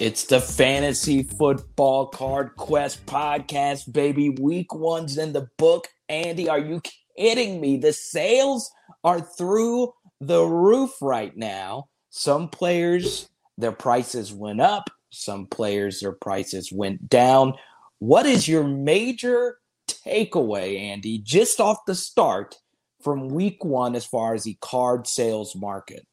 It's the Fantasy Football Card Quest podcast, baby. Week one's in the book. Andy, are you kidding me? The sales are through the roof right now. Some players, their prices went up. Some players, their prices went down. What is your major takeaway, Andy, just off the start from week one as far as the card sales market?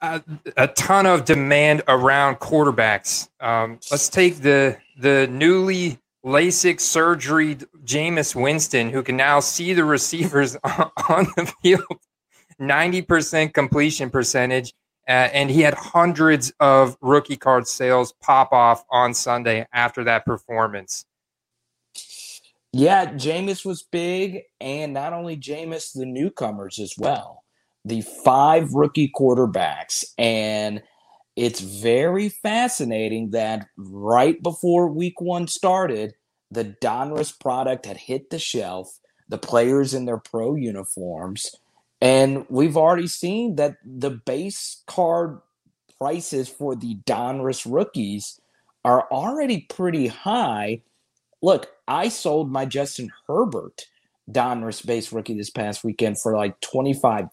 a, a ton of demand around quarterbacks. Um, let's take the the newly LASIK surgery Jameis Winston, who can now see the receivers on the field, ninety percent completion percentage, uh, and he had hundreds of rookie card sales pop off on Sunday after that performance. Yeah, Jameis was big, and not only Jameis, the newcomers as well the five rookie quarterbacks. And it's very fascinating that right before week one started, the Donruss product had hit the shelf, the players in their pro uniforms. And we've already seen that the base card prices for the Donruss rookies are already pretty high. Look, I sold my Justin Herbert Donruss base rookie this past weekend for like $25.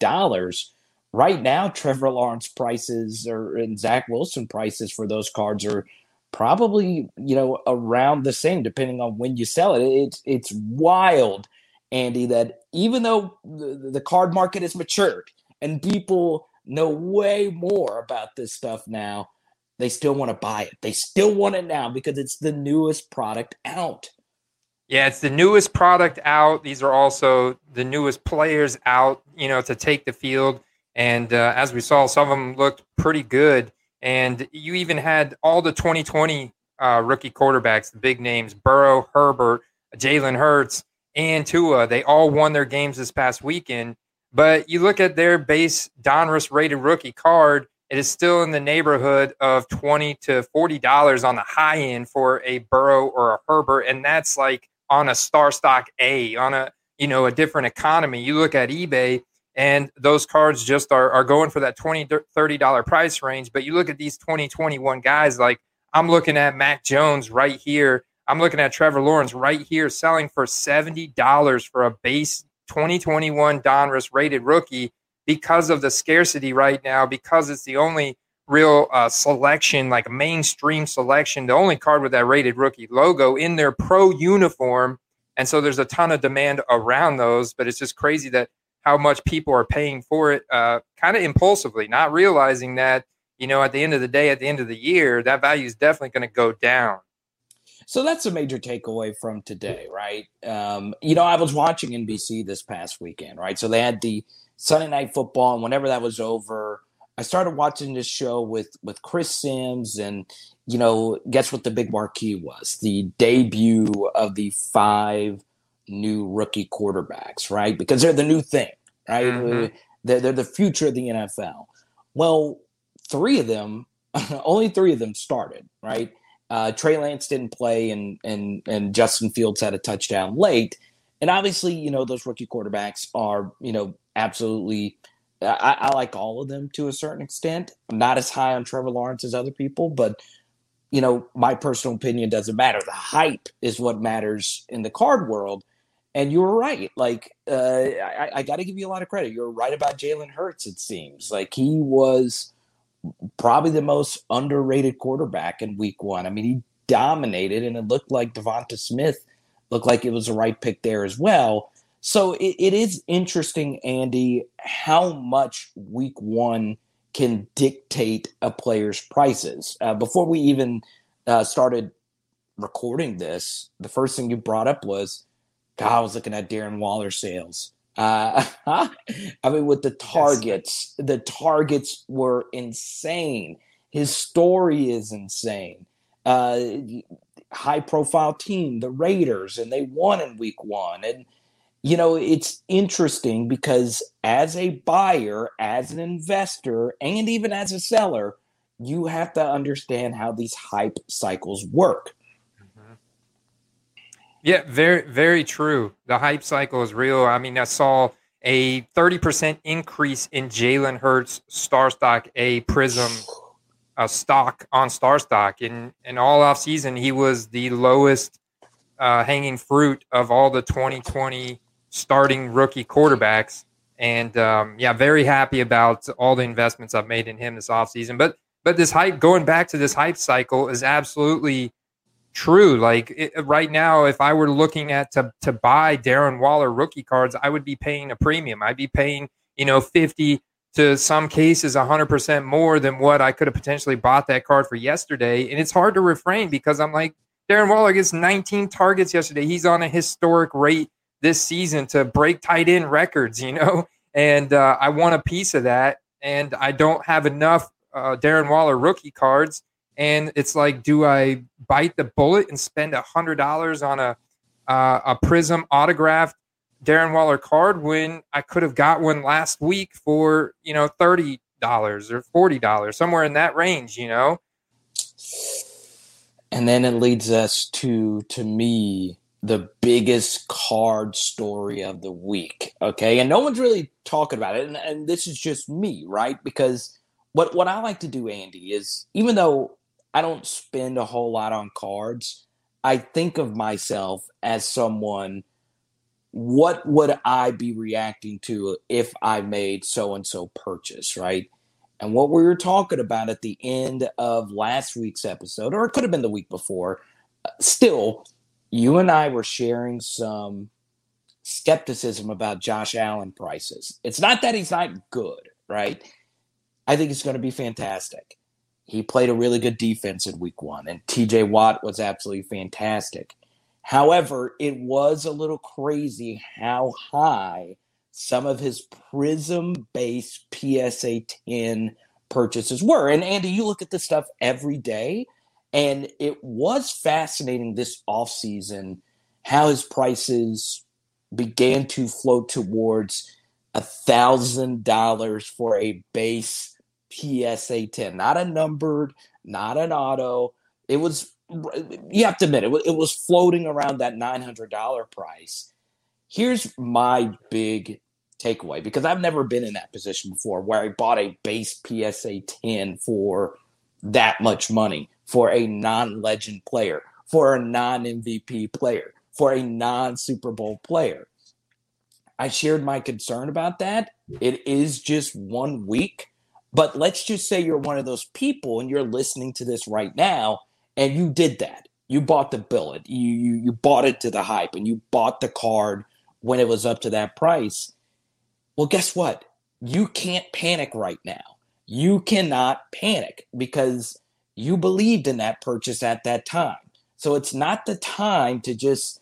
Right now, Trevor Lawrence prices or and Zach Wilson prices for those cards are probably, you know, around the same depending on when you sell it. It's it's wild, Andy, that even though the, the card market has matured and people know way more about this stuff now, they still want to buy it. They still want it now because it's the newest product out. Yeah, it's the newest product out. These are also the newest players out, you know, to take the field. And uh, as we saw, some of them looked pretty good. And you even had all the 2020 uh, rookie quarterbacks, the big names, Burrow, Herbert, Jalen Hurts, and Tua. They all won their games this past weekend. But you look at their base Donruss rated rookie card, it is still in the neighborhood of 20 to $40 on the high end for a Burrow or a Herbert. And that's like on a star stock A, on a you know a different economy. You look at eBay and those cards just are, are going for that 20 30 dollar price range but you look at these 2021 guys like i'm looking at mac jones right here i'm looking at trevor lawrence right here selling for $70 for a base 2021 donruss rated rookie because of the scarcity right now because it's the only real uh, selection, like a mainstream selection, the only card with that rated rookie logo in their pro uniform. And so there's a ton of demand around those, but it's just crazy that how much people are paying for it uh, kind of impulsively, not realizing that, you know, at the end of the day, at the end of the year, that value is definitely going to go down. So that's a major takeaway from today, right? Um, you know, I was watching NBC this past weekend, right? So they had the Sunday night football, and whenever that was over, I started watching this show with with Chris Sims, and you know, guess what the big marquee was? The debut of the five new rookie quarterbacks, right? Because they're the new thing, right? Mm-hmm. They're, they're the future of the NFL. Well, three of them, only three of them started, right? Uh, Trey Lance didn't play, and and and Justin Fields had a touchdown late. And obviously, you know, those rookie quarterbacks are, you know, absolutely I, I, like all of them to a certain extent. I'm not as high on Trevor Lawrence as other people, but you know, my personal opinion doesn't matter. The hype is what matters in the card world. And you were right. Like, uh, I, I got to give you a lot of credit. You're right about Jalen Hurts. It seems like he was probably the most underrated quarterback in Week One. I mean, he dominated, and it looked like Devonta Smith looked like it was the right pick there as well. So it, it is interesting, Andy, how much week one can dictate a player's prices. Uh, before we even uh, started recording this, the first thing you brought up was, God, I was looking at Darren Waller sales. Uh, I mean, with the targets, the targets were insane. His story is insane. Uh, high profile team, the Raiders, and they won in week one. And you know, it's interesting because as a buyer, as an investor, and even as a seller, you have to understand how these hype cycles work. Mm-hmm. Yeah, very, very true. The hype cycle is real. I mean, I saw a 30% increase in Jalen Hurts star stock a prism uh, stock on star stock in in all off season he was the lowest uh, hanging fruit of all the 2020 starting rookie quarterbacks and um, yeah very happy about all the investments I've made in him this offseason but but this hype going back to this hype cycle is absolutely true. Like it, right now, if I were looking at to to buy Darren Waller rookie cards, I would be paying a premium. I'd be paying you know fifty to some cases hundred percent more than what I could have potentially bought that card for yesterday. And it's hard to refrain because I'm like Darren Waller gets 19 targets yesterday. He's on a historic rate this season to break tight end records. You know. And uh, I want a piece of that, and I don't have enough uh, Darren Waller rookie cards and it's like, do I bite the bullet and spend a hundred dollars on a uh, a Prism autographed Darren Waller card when I could have got one last week for you know thirty dollars or forty dollars, somewhere in that range, you know. And then it leads us to to me the biggest card story of the week. Okay, and no one's really talking about it, and, and this is just me, right? Because what what I like to do, Andy, is even though I don't spend a whole lot on cards. I think of myself as someone what would I be reacting to if I made so and so purchase, right? And what we were talking about at the end of last week's episode, or it could have been the week before, uh, still, you and I were sharing some skepticism about Josh Allen prices. It's not that he's not good, right? I think it's going to be fantastic. He played a really good defense in week one, and TJ Watt was absolutely fantastic. However, it was a little crazy how high some of his Prism based PSA 10 purchases were. And Andy, you look at this stuff every day, and it was fascinating this offseason how his prices began to float towards a thousand dollars for a base PSA 10, not a numbered, not an auto. It was, you have to admit, it it was floating around that $900 price. Here's my big takeaway because I've never been in that position before where I bought a base PSA 10 for that much money for a non legend player, for a non MVP player, for a non Super Bowl player. I shared my concern about that. It is just one week. But let's just say you're one of those people and you're listening to this right now and you did that. You bought the billet. You, you you bought it to the hype and you bought the card when it was up to that price. Well, guess what? You can't panic right now. You cannot panic because you believed in that purchase at that time. So it's not the time to just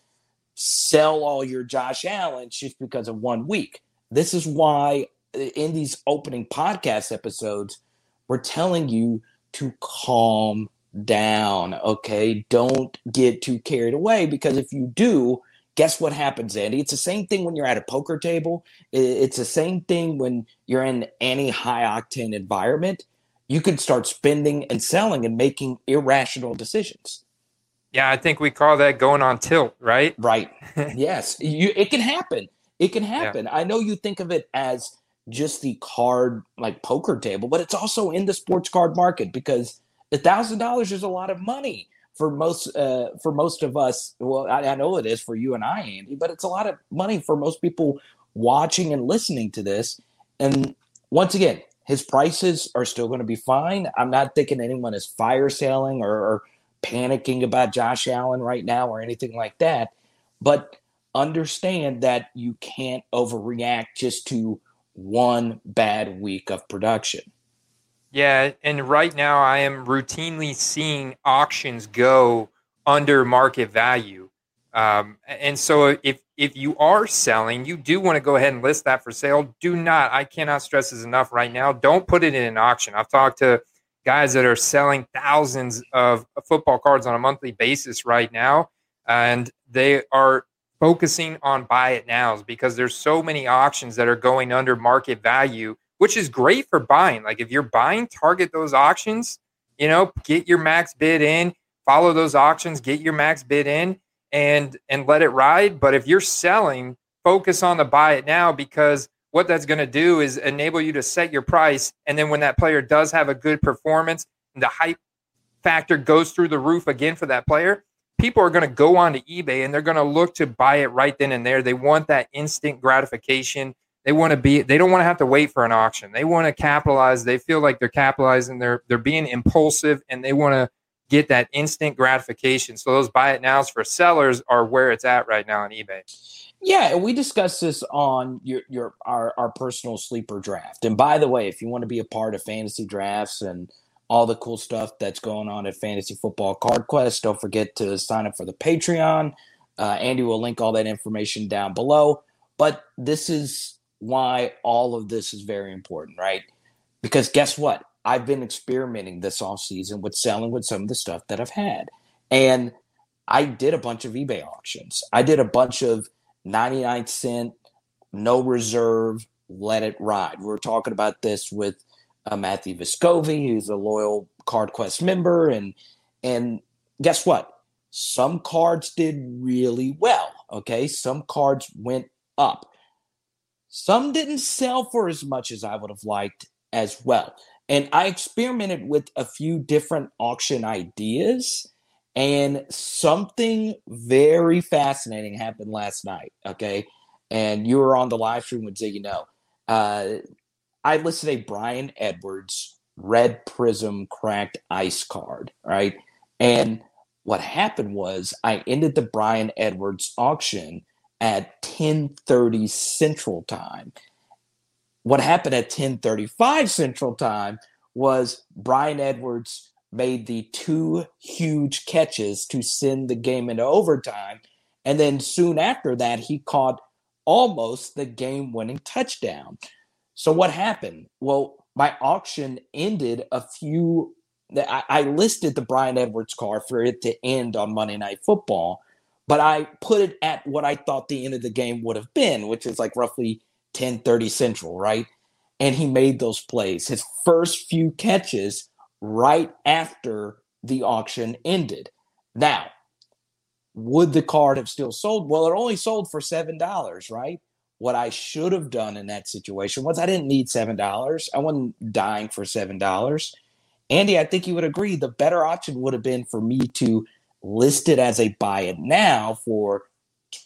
sell all your Josh Allen just because of one week. This is why uh, in these opening podcast episodes, we're telling you to calm down. Okay. Don't get too carried away because if you do, guess what happens, Andy? It's the same thing when you're at a poker table. It's the same thing when you're in any high octane environment. You could start spending and selling and making irrational decisions. Yeah, I think we call that going on tilt, right? Right. yes, you, it can happen. It can happen. Yeah. I know you think of it as just the card like poker table, but it's also in the sports card market because a thousand dollars is a lot of money for most uh, for most of us. Well, I, I, know it is for you and I, Andy, but it's a lot of money for most people watching and listening to this. And once again, his prices are still going to be fine. I'm not thinking anyone is fire selling or, or panicking about Josh Allen right now or anything like that. But understand that you can't overreact just to one bad week of production. Yeah, and right now I am routinely seeing auctions go under market value. Um, and so if if you are selling, you do want to go ahead and list that for sale. Do not, I cannot stress this enough right now. Don't put it in an auction. I've talked to guys that are selling thousands of football cards on a monthly basis right now, and they are focusing on buy it nows because there's so many auctions that are going under market value, which is great for buying. Like if you're buying, target those auctions, you know, get your max bid in, follow those auctions, get your max bid in and and let it ride. But if you're selling, focus on the buy it now because what that's going to do is enable you to set your price. And then when that player does have a good performance, the hype factor goes through the roof again for that player, people are going to go onto eBay and they're going to look to buy it right then and there. They want that instant gratification. They want to be they don't want to have to wait for an auction. They want to capitalize. They feel like they're capitalizing. They're they're being impulsive and they want to get that instant gratification. So those buy it nows for sellers are where it's at right now on eBay. Yeah, and we discussed this on your your our, our personal sleeper draft. And by the way, if you want to be a part of fantasy drafts and all the cool stuff that's going on at Fantasy Football Card Quest, don't forget to sign up for the Patreon. Uh, Andy will link all that information down below. But this is why all of this is very important, right? Because guess what? I've been experimenting this off season with selling with some of the stuff that I've had. And I did a bunch of eBay auctions. I did a bunch of 99 cent, no reserve, let it ride. We are talking about this with uh, Matthew Vescovi, who's a loyal CardQuest member, and and guess what? Some cards did really well. Okay, some cards went up. Some didn't sell for as much as I would have liked as well. And I experimented with a few different auction ideas and something very fascinating happened last night. Okay. And you were on the live stream with Ziggy No. Uh, I listed a Bryan Edwards red prism cracked ice card. Right. And what happened was I ended the Bryan Edwards auction at 1030 central time. What happened at 1035 central time was Bryan Edwards made the two huge catches to send the game into overtime. And then soon after that, he caught almost the game winning touchdown. So, what happened? Well, my auction ended a few. I, I listed the Bryan Edwards car for it to end on Monday Night Football, but I put it at what I thought the end of the game would have been, which is like roughly 10:30 Central, right? And he made those plays. His first few catches right after the auction ended. Now, would the card have still sold? Well, it only sold for $7, right? What I should have done in that situation was I didn't need $7. I wasn't dying for $7. Andy, I think you would agree the better option would have been for me to list it as a buy it now for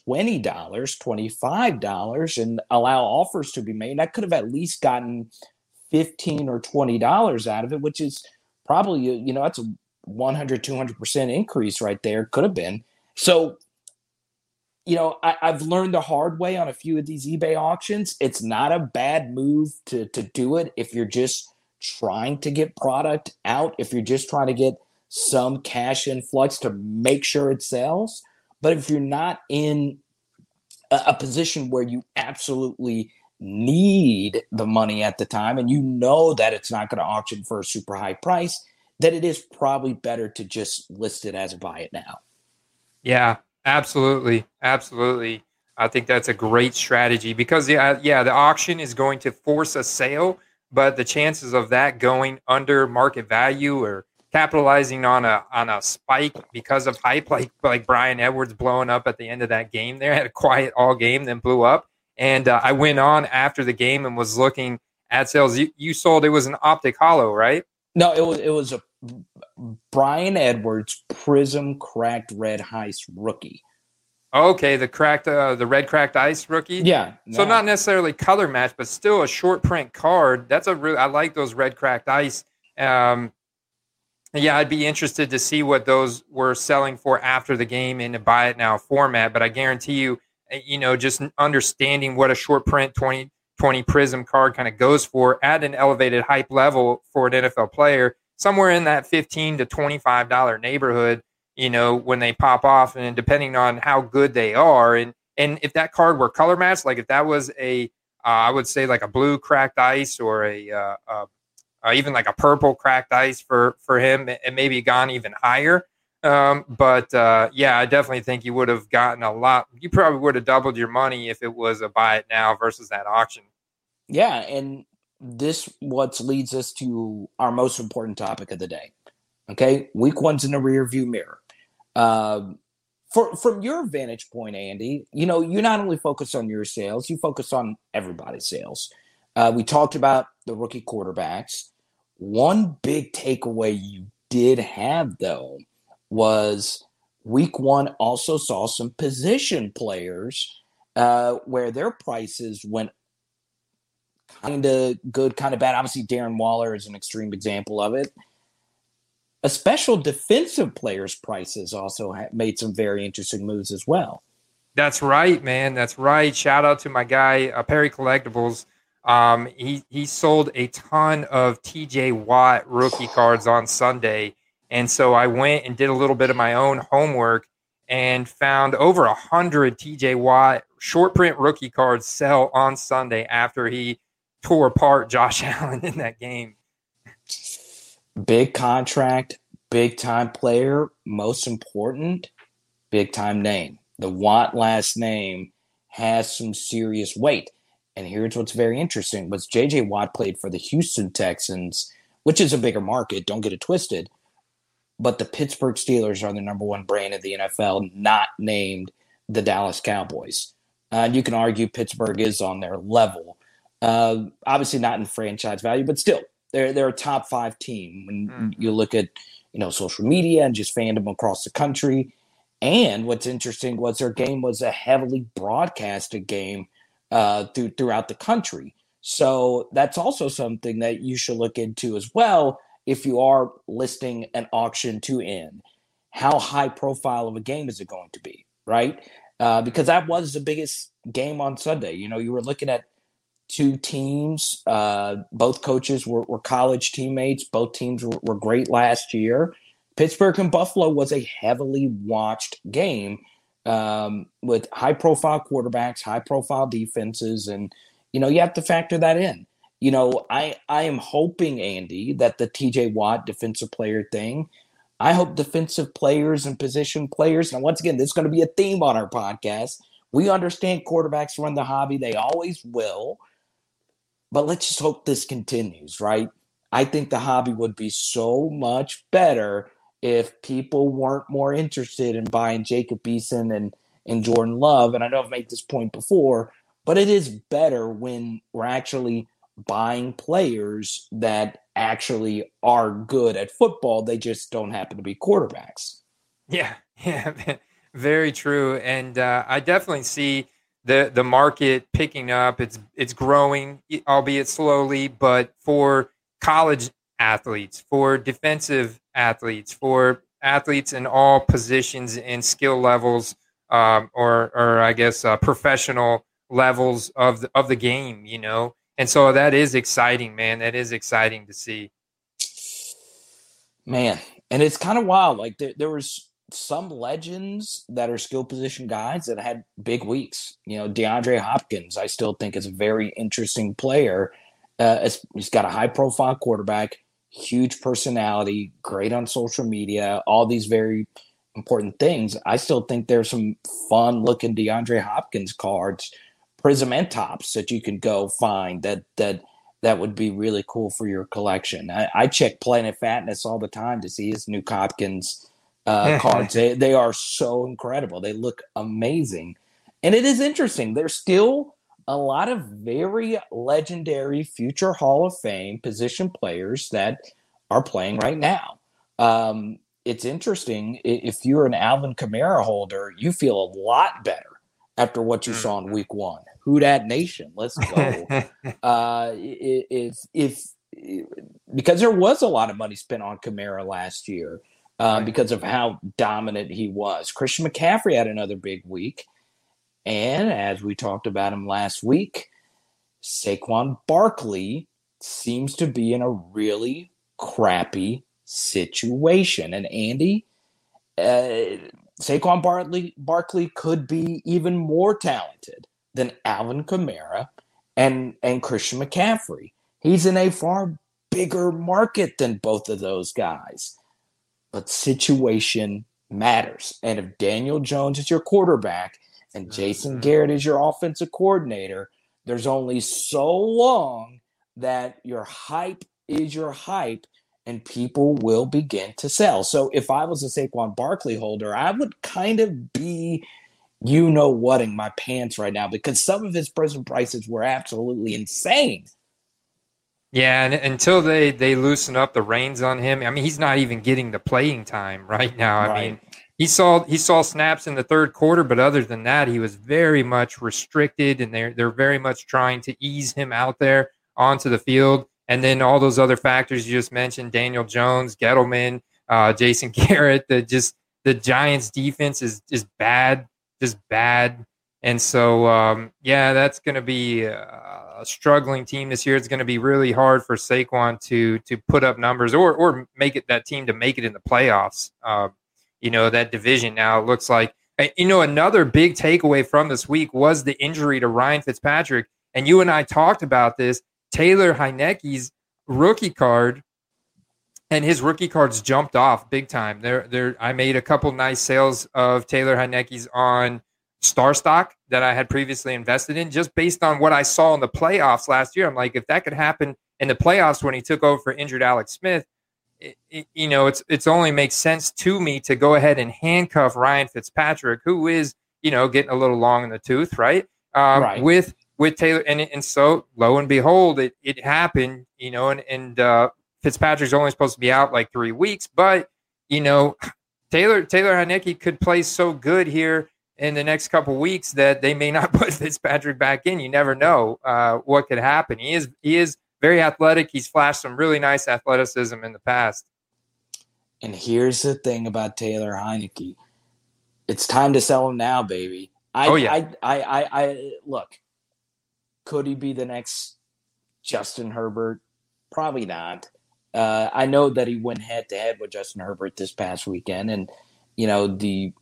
$20, $25 and allow offers to be made. I could have at least gotten 15 or $20 out of it, which is probably you know that's a 100 200% increase right there could have been. So you know I, have learned the hard way on a few of these ebay auctions. It's not a bad move to to do it if you're just trying to get product out if you're just trying to get some cash influx to make sure it sells but if you're not in a, a position where you absolutely need the money at the time and you know that it's not going to auction for a super high price, that it is probably better to just list it as a buy it now. Yeah, absolutely. Absolutely. I think that's a great strategy because yeah, yeah, the auction is going to force a sale, but the chances of that going under market value or capitalizing on a on a spike because of hype, like like Bryan Edwards blowing up at the end of that game there, had a quiet all game, then blew up. And uh, I went on after the game and was looking at sales. You, you sold it was an optic holo, right? No, it was it was a Bryan Edwards Prism cracked red ice rookie. Okay, the cracked uh, the red cracked ice rookie. Yeah. So not necessarily color match, but still a short print card. That's a really I like those red cracked ice. Um, yeah, I'd be interested to see what those were selling for after the game in a buy it now format. But I guarantee you, Eh, you know, just understanding what a short print 20, 20 prism card kind of goes for at an elevated hype level for an NFL player, somewhere in that 15 to $25 neighborhood, you know, when they pop off and depending on how good they are. And, and if that card were color matched, like if that was a, uh, I would say like a blue cracked ice or a, uh, uh, uh even like a purple cracked ice for, for him and maybe gone even higher um, but uh, yeah, I definitely think you would have gotten a lot. You probably would have doubled your money if it was a buy it now versus that auction. Yeah, and this what leads us to our most important topic of the day. Okay, week one's in the rear view mirror. Uh, for, from your vantage point, Andy, you know, you not only focus on your sales, you focus on everybody's sales. Uh, we talked about the rookie quarterbacks. One big takeaway you did have, though, was week one also saw some position players uh, where their prices went kind of good, kind of bad. Obviously, Darren Waller is an extreme example of it. A special defensive players' prices also made some very interesting moves as well. That's right, man. That's right. Shout out to my guy uh, Perry Collectibles. Um, he he sold a ton of TJ Watt rookie cards on Sunday, and so I went and did a little bit of my own homework and found over a hundred TJ Watt short print rookie cards sell on Sunday after he tore apart Josh Allen in that game. Big contract, big time player, most important, big time name. The Watt last name has some serious weight. And here's what's very interesting was JJ Watt played for the Houston Texans, which is a bigger market, don't get it twisted. But the Pittsburgh Steelers are the number one brand in the NFL, not named the Dallas Cowboys. and you can argue Pittsburgh is on their level. Uh, obviously not in franchise value, but still, they're they're a top five team when mm. you look at you know social media and just fandom across the country. And what's interesting was their game was a heavily broadcasted game uh, through, throughout the country. So that's also something that you should look into as well if you are listing an auction to end. How high profile of a game is it going to be, right? Uh, because that was the biggest game on Sunday. You know, you were looking at two teams. Uh, both coaches were, were, college teammates. Both teams were, were, great last year. Pittsburgh and Buffalo was a heavily watched game um, with high profile quarterbacks, high profile defenses, and you know you have to factor that in. You know, I I am hoping Andy that the T.J. Watt defensive player thing. I hope defensive players and position players. Now, once again, this is going to be a theme on our podcast. We understand quarterbacks run the hobby; they always will. But let's just hope this continues, right? I think the hobby would be so much better if people weren't more interested in buying Jacob Eason and, and Jordan Love. And I know I've made this point before, but it is better when we're actually buying players that actually are good at football. They just don't happen to be quarterbacks. Yeah, yeah, very true. And uh, I definitely see the the market picking up. It's it's growing, albeit slowly, but for college athletes, for defensive athletes, for athletes in all positions and skill levels, um, or or I guess uh, professional levels of the, of the game. You know, and so that is exciting, man. That is exciting to see. Man, and it's kind of wild. Like there, there was some legends that are skill position guys that had big weeks. You know, DeAndre Hopkins, I still think is a very interesting player. Uh, he's got a high profile quarterback, huge personality, great on social media, all these very important things. I still think there's some fun looking DeAndre Hopkins cards, prism and Topps that you can go find that that that would be really cool for your collection. I, I check Planet Fatness all the time to see his new Hopkins uh, cards. They, they are so incredible. They look amazing. And it is interesting. They're still a lot of very legendary future Hall of Fame position players that are playing right now. Um, it's interesting. If you're an Alvin Kamara holder, you feel a lot better after what you saw in mm-hmm. week one. Who Dat Nation? Let's go. uh, if, if, because there was a lot of money spent on Kamara last year uh, because of how dominant he was. Christian McCaffrey had another big week. And as we talked about him last week, Saquon Barkley seems to be in a really crappy situation. And Andy, uh, Saquon Barkley, Barkley could be even more talented than Alvin Kamara and, and Christian McCaffrey. He's in a far bigger market than both of those guys but situation matters. And if Daniel Jones is your quarterback and Jason. Garrett is your offensive coordinator, there's only so long that your hype is your hype and people will begin to sell. So if I was a Saquon Barkley holder, I would kind of be, you know, whatting my pants right now because some of his present prices were absolutely insane. Yeah, and until they they loosen up the reins on him, I mean, he's not even getting the playing time right now. I right. mean, he saw he saw snaps in the third quarter, but other than that, he was very much restricted, and they're they're very much trying to ease him out there onto the field. And then all those other factors you just mentioned, Daniel Jones, Gettleman, uh, Jason Garrett, the just the Giants defense is is bad, just bad. And so, um, yeah, that's going to be a, a, struggling team this year. It's going to be really hard for Saquon to to put up numbers or or make it that team to make it in the playoffs. Uh, you know that division now looks like. You know, another big takeaway from this week was the injury to Ryan Fitzpatrick, and you and I talked about this. Taylor Heinicke's rookie card and his rookie cards jumped off big time. There, there. I made a couple nice sales of Taylor Heinicke's on Star Stock that I had previously invested in, just based on what I saw in the playoffs last year. I'm like, if that could happen in the playoffs when he took over for injured Alex Smith, it, it, you know, it's it's only makes sense to me to go ahead and handcuff Ryan Fitzpatrick, who is you know getting a little long in the tooth, right? Um, right. With with Taylor, and and so lo and behold, it it happened, you know, and and uh, Fitzpatrick's only supposed to be out like three weeks, but you know, Taylor Taylor Heinicke could play so good here in the next couple weeks that they may not put Fitzpatrick back in. You never know uh, what could happen. He is he is very athletic. He's flashed some really nice athleticism in the past. And here's the thing about Taylor Heinicke. It's time to sell him now, baby. I, oh, yeah. I, I, I, I, look, could he be the next Justin Herbert? Probably not. Uh, I know that he went head to head with Justin Herbert this past weekend, and you know the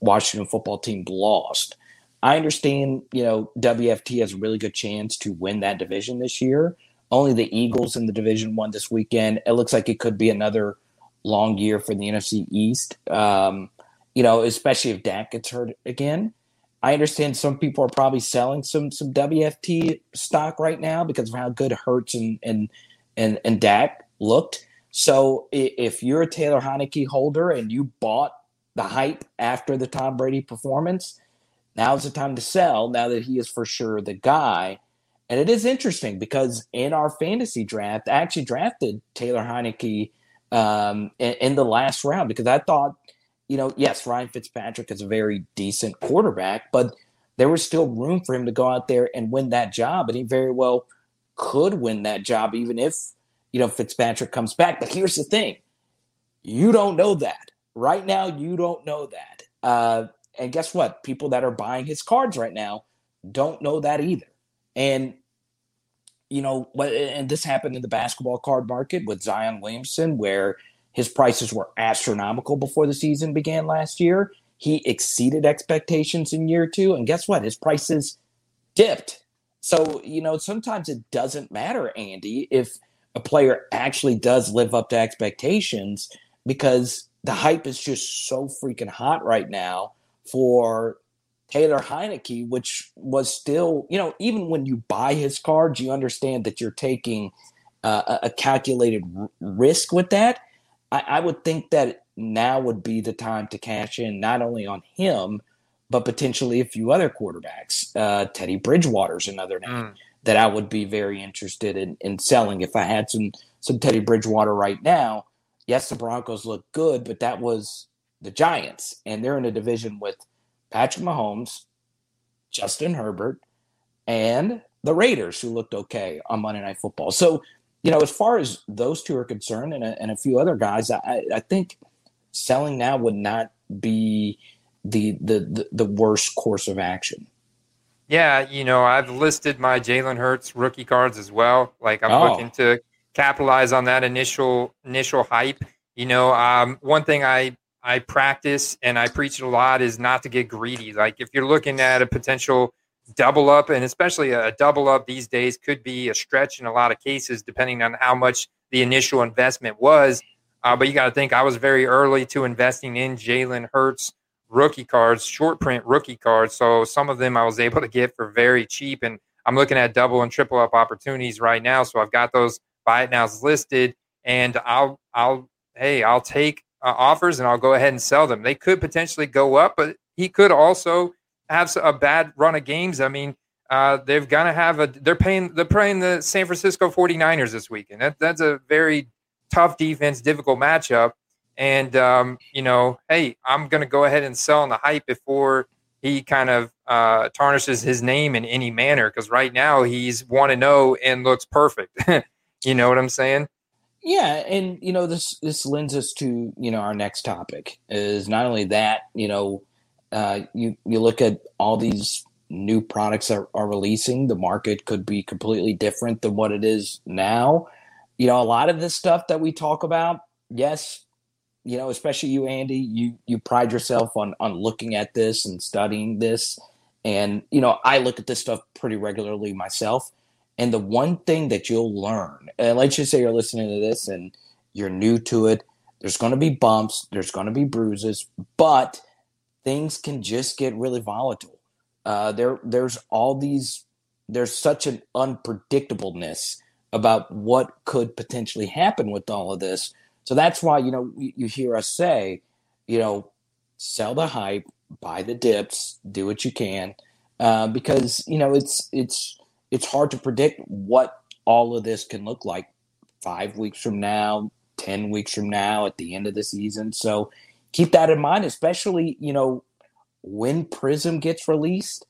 Washington football team lost. I understand, you know, WFT has a really good chance to win that division this year. Only the Eagles in the division won this weekend. It looks like it could be another long year for the NFC East. Um, you know, especially if Dak gets hurt again. I understand some people are probably selling some some WFT stock right now because of how good Hurts and and and, and Dak looked. So if you're a Taylor Heinicke holder and you bought the hype after the Tom Brady performance, now's the time to sell. Now that he is for sure the guy. And it is interesting because in our fantasy draft, I actually drafted Taylor Heinicke um, in, in, the last round because I thought, you know, yes, Ryan Fitzpatrick is a very decent quarterback, but there was still room for him to go out there and win that job. And he very well could win that job, even if, you know, Fitzpatrick comes back. But here's the thing you don't know that. Right now, you don't know that. Uh, and guess what? People that are buying his cards right now don't know that either. And you know, and this happened in the basketball card market with Zion Williamson, where his prices were astronomical before the season began last year. He exceeded expectations in year two, and guess what? His prices dipped. So, you know, sometimes it doesn't matter, Andy, if a player actually does live up to expectations because the hype is just so freaking hot right now for Taylor Heinicke, which was still, you know, even when you buy his cards, you understand that you're taking uh, a calculated r- risk with that. I, I would think that now would be the time to cash in not only on him, but potentially a few other quarterbacks. Uh, Teddy Bridgewater's another name mm. that I would be very interested in, in selling if I had some some Teddy Bridgewater right now. Yes, the Broncos look good, but that was the Giants, and they're in a division with Patrick Mahomes, Justin Herbert, and the Raiders, who looked okay on Monday Night Football. So, you know, as far as those two are concerned, and a, and a few other guys, I, I think selling now would not be the, the the the worst course of action. Yeah, you know, I've listed my Jalen Hurts rookie cards as well. Like I'm oh. looking to capitalize on that initial initial hype. You know, um, one thing I I practice and I preach it a lot is not to get greedy. Like if you're looking at a potential double up, and especially a double up these days could be a stretch in a lot of cases, depending on how much the initial investment was. Uh, but you got to think I was very early to investing in Jalen Hurts rookie cards, short print rookie cards. So some of them I was able to get for very cheap. And I'm looking at double and triple up opportunities right now. So I've got those buy it nows listed and I'll I'll hey I'll take uh, offers and I'll go ahead and sell them. They could potentially go up, but he could also have a bad run of games. I mean, uh, they're gonna have a they're paying they're playing the San Francisco 49ers this weekend. That, that's a very tough defense, difficult matchup. And um, you know, hey, I'm gonna go ahead and sell on the hype before he kind of uh, tarnishes his name in any manner because right now he's one to know and looks perfect. you know what I'm saying? Yeah, and you know this this lends us to you know our next topic is not only that you know uh, you you look at all these new products that are releasing, the market could be completely different than what it is now. You know, a lot of this stuff that we talk about, yes, you know, especially you, Andy, you you pride yourself on on looking at this and studying this. And, you know, I look at this stuff pretty regularly myself. And the one thing that you'll learn, and let's just say you're listening to this and you're new to it, there's going to be bumps, there's going to be bruises, but things can just get really volatile. Uh, there, there's all these, there's such an unpredictableness about what could potentially happen with all of this. So that's why, you know, you, hear us say, you know, sell the hype, buy the dips, do what you can, uh, because you know it's it's it's hard to predict what all of this can look like five weeks from now, ten weeks from now, at the end of the season. So keep that in mind, especially you know when Prism gets released.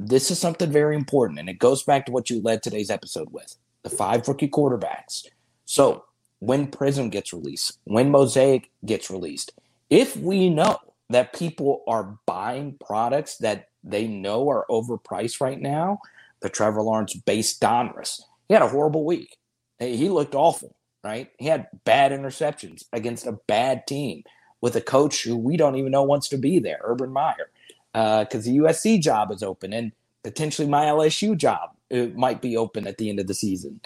This is something very important, and it goes back to what you led today's episode with the five rookie quarterbacks. So when Prism gets released, when Mosaic gets released, if we know that people are buying products that they know are overpriced right now. The Trevor Lawrence base Donruss. He had a horrible week. He looked awful, right? He had bad interceptions against a bad team with a coach who we don't even know wants to be there, Urban Meyer, because uh, the USC job is open and potentially my LSU job it might be open at the end of the season.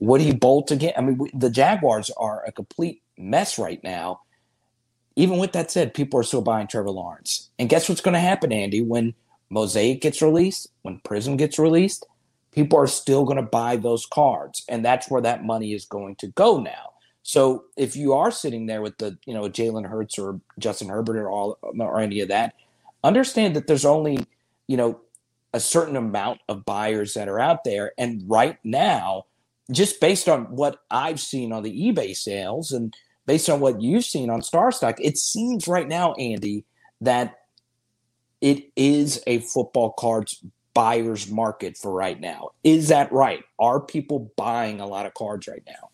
Would he bolt again? I mean, the Jaguars are a complete mess right now even with that said, people are still buying Trevor Lawrence. And guess what's going to happen, Andy? When Mosaic gets released, when Prism gets released, people are still going to buy those cards. And that's where that money is going to go now. So if you are sitting there with the, you know, Jalen Hurts or Justin Herbert or all or any of that, understand that there's only, you know, a certain amount of buyers that are out there. And right now, just based on what I've seen on the eBay sales and based on what you've seen on StarStock, it seems right now, Andy, that it is a football cards buyer's market for right now. Is that right? Are people buying a lot of cards right now?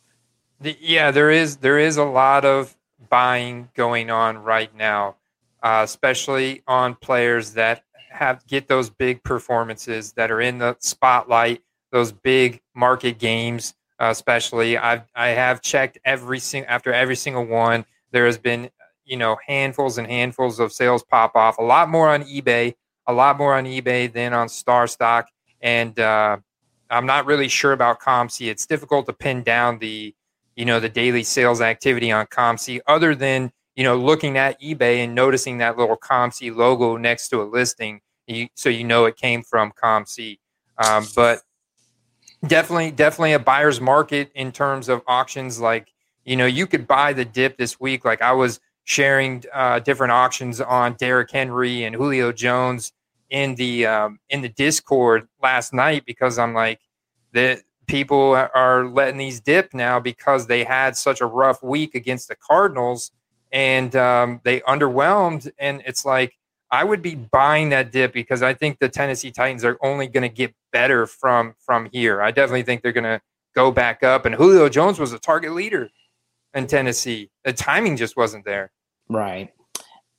The, yeah, there is there is a lot of buying going on right now, uh, especially on players that have get those big performances that are in the spotlight, those big market games uh, especially. I've I have checked every single after every single one. There has been you know handfuls and handfuls of sales pop off. A lot more on eBay. A lot more on eBay than on StarStock. And uh, I'm not really sure about COMC. It's difficult to pin down the you know the daily sales activity on COMC other than you know looking at eBay and noticing that little COMC logo next to a listing, you, so you know it came from COMC. Um, but definitely definitely a buyer's market in terms of auctions like you know you could buy the dip this week like i was sharing uh, different auctions on Derrick Henry and Julio Jones in the um, in the Discord last night because I'm like the people are letting these dip now because they had such a rough week against the Cardinals and um, they underwhelmed and it's like I would be buying that dip because I think the Tennessee Titans are only going to get better from from here. I definitely think they're going to go back up. And Julio Jones was a target leader in Tennessee. The timing just wasn't there. Right.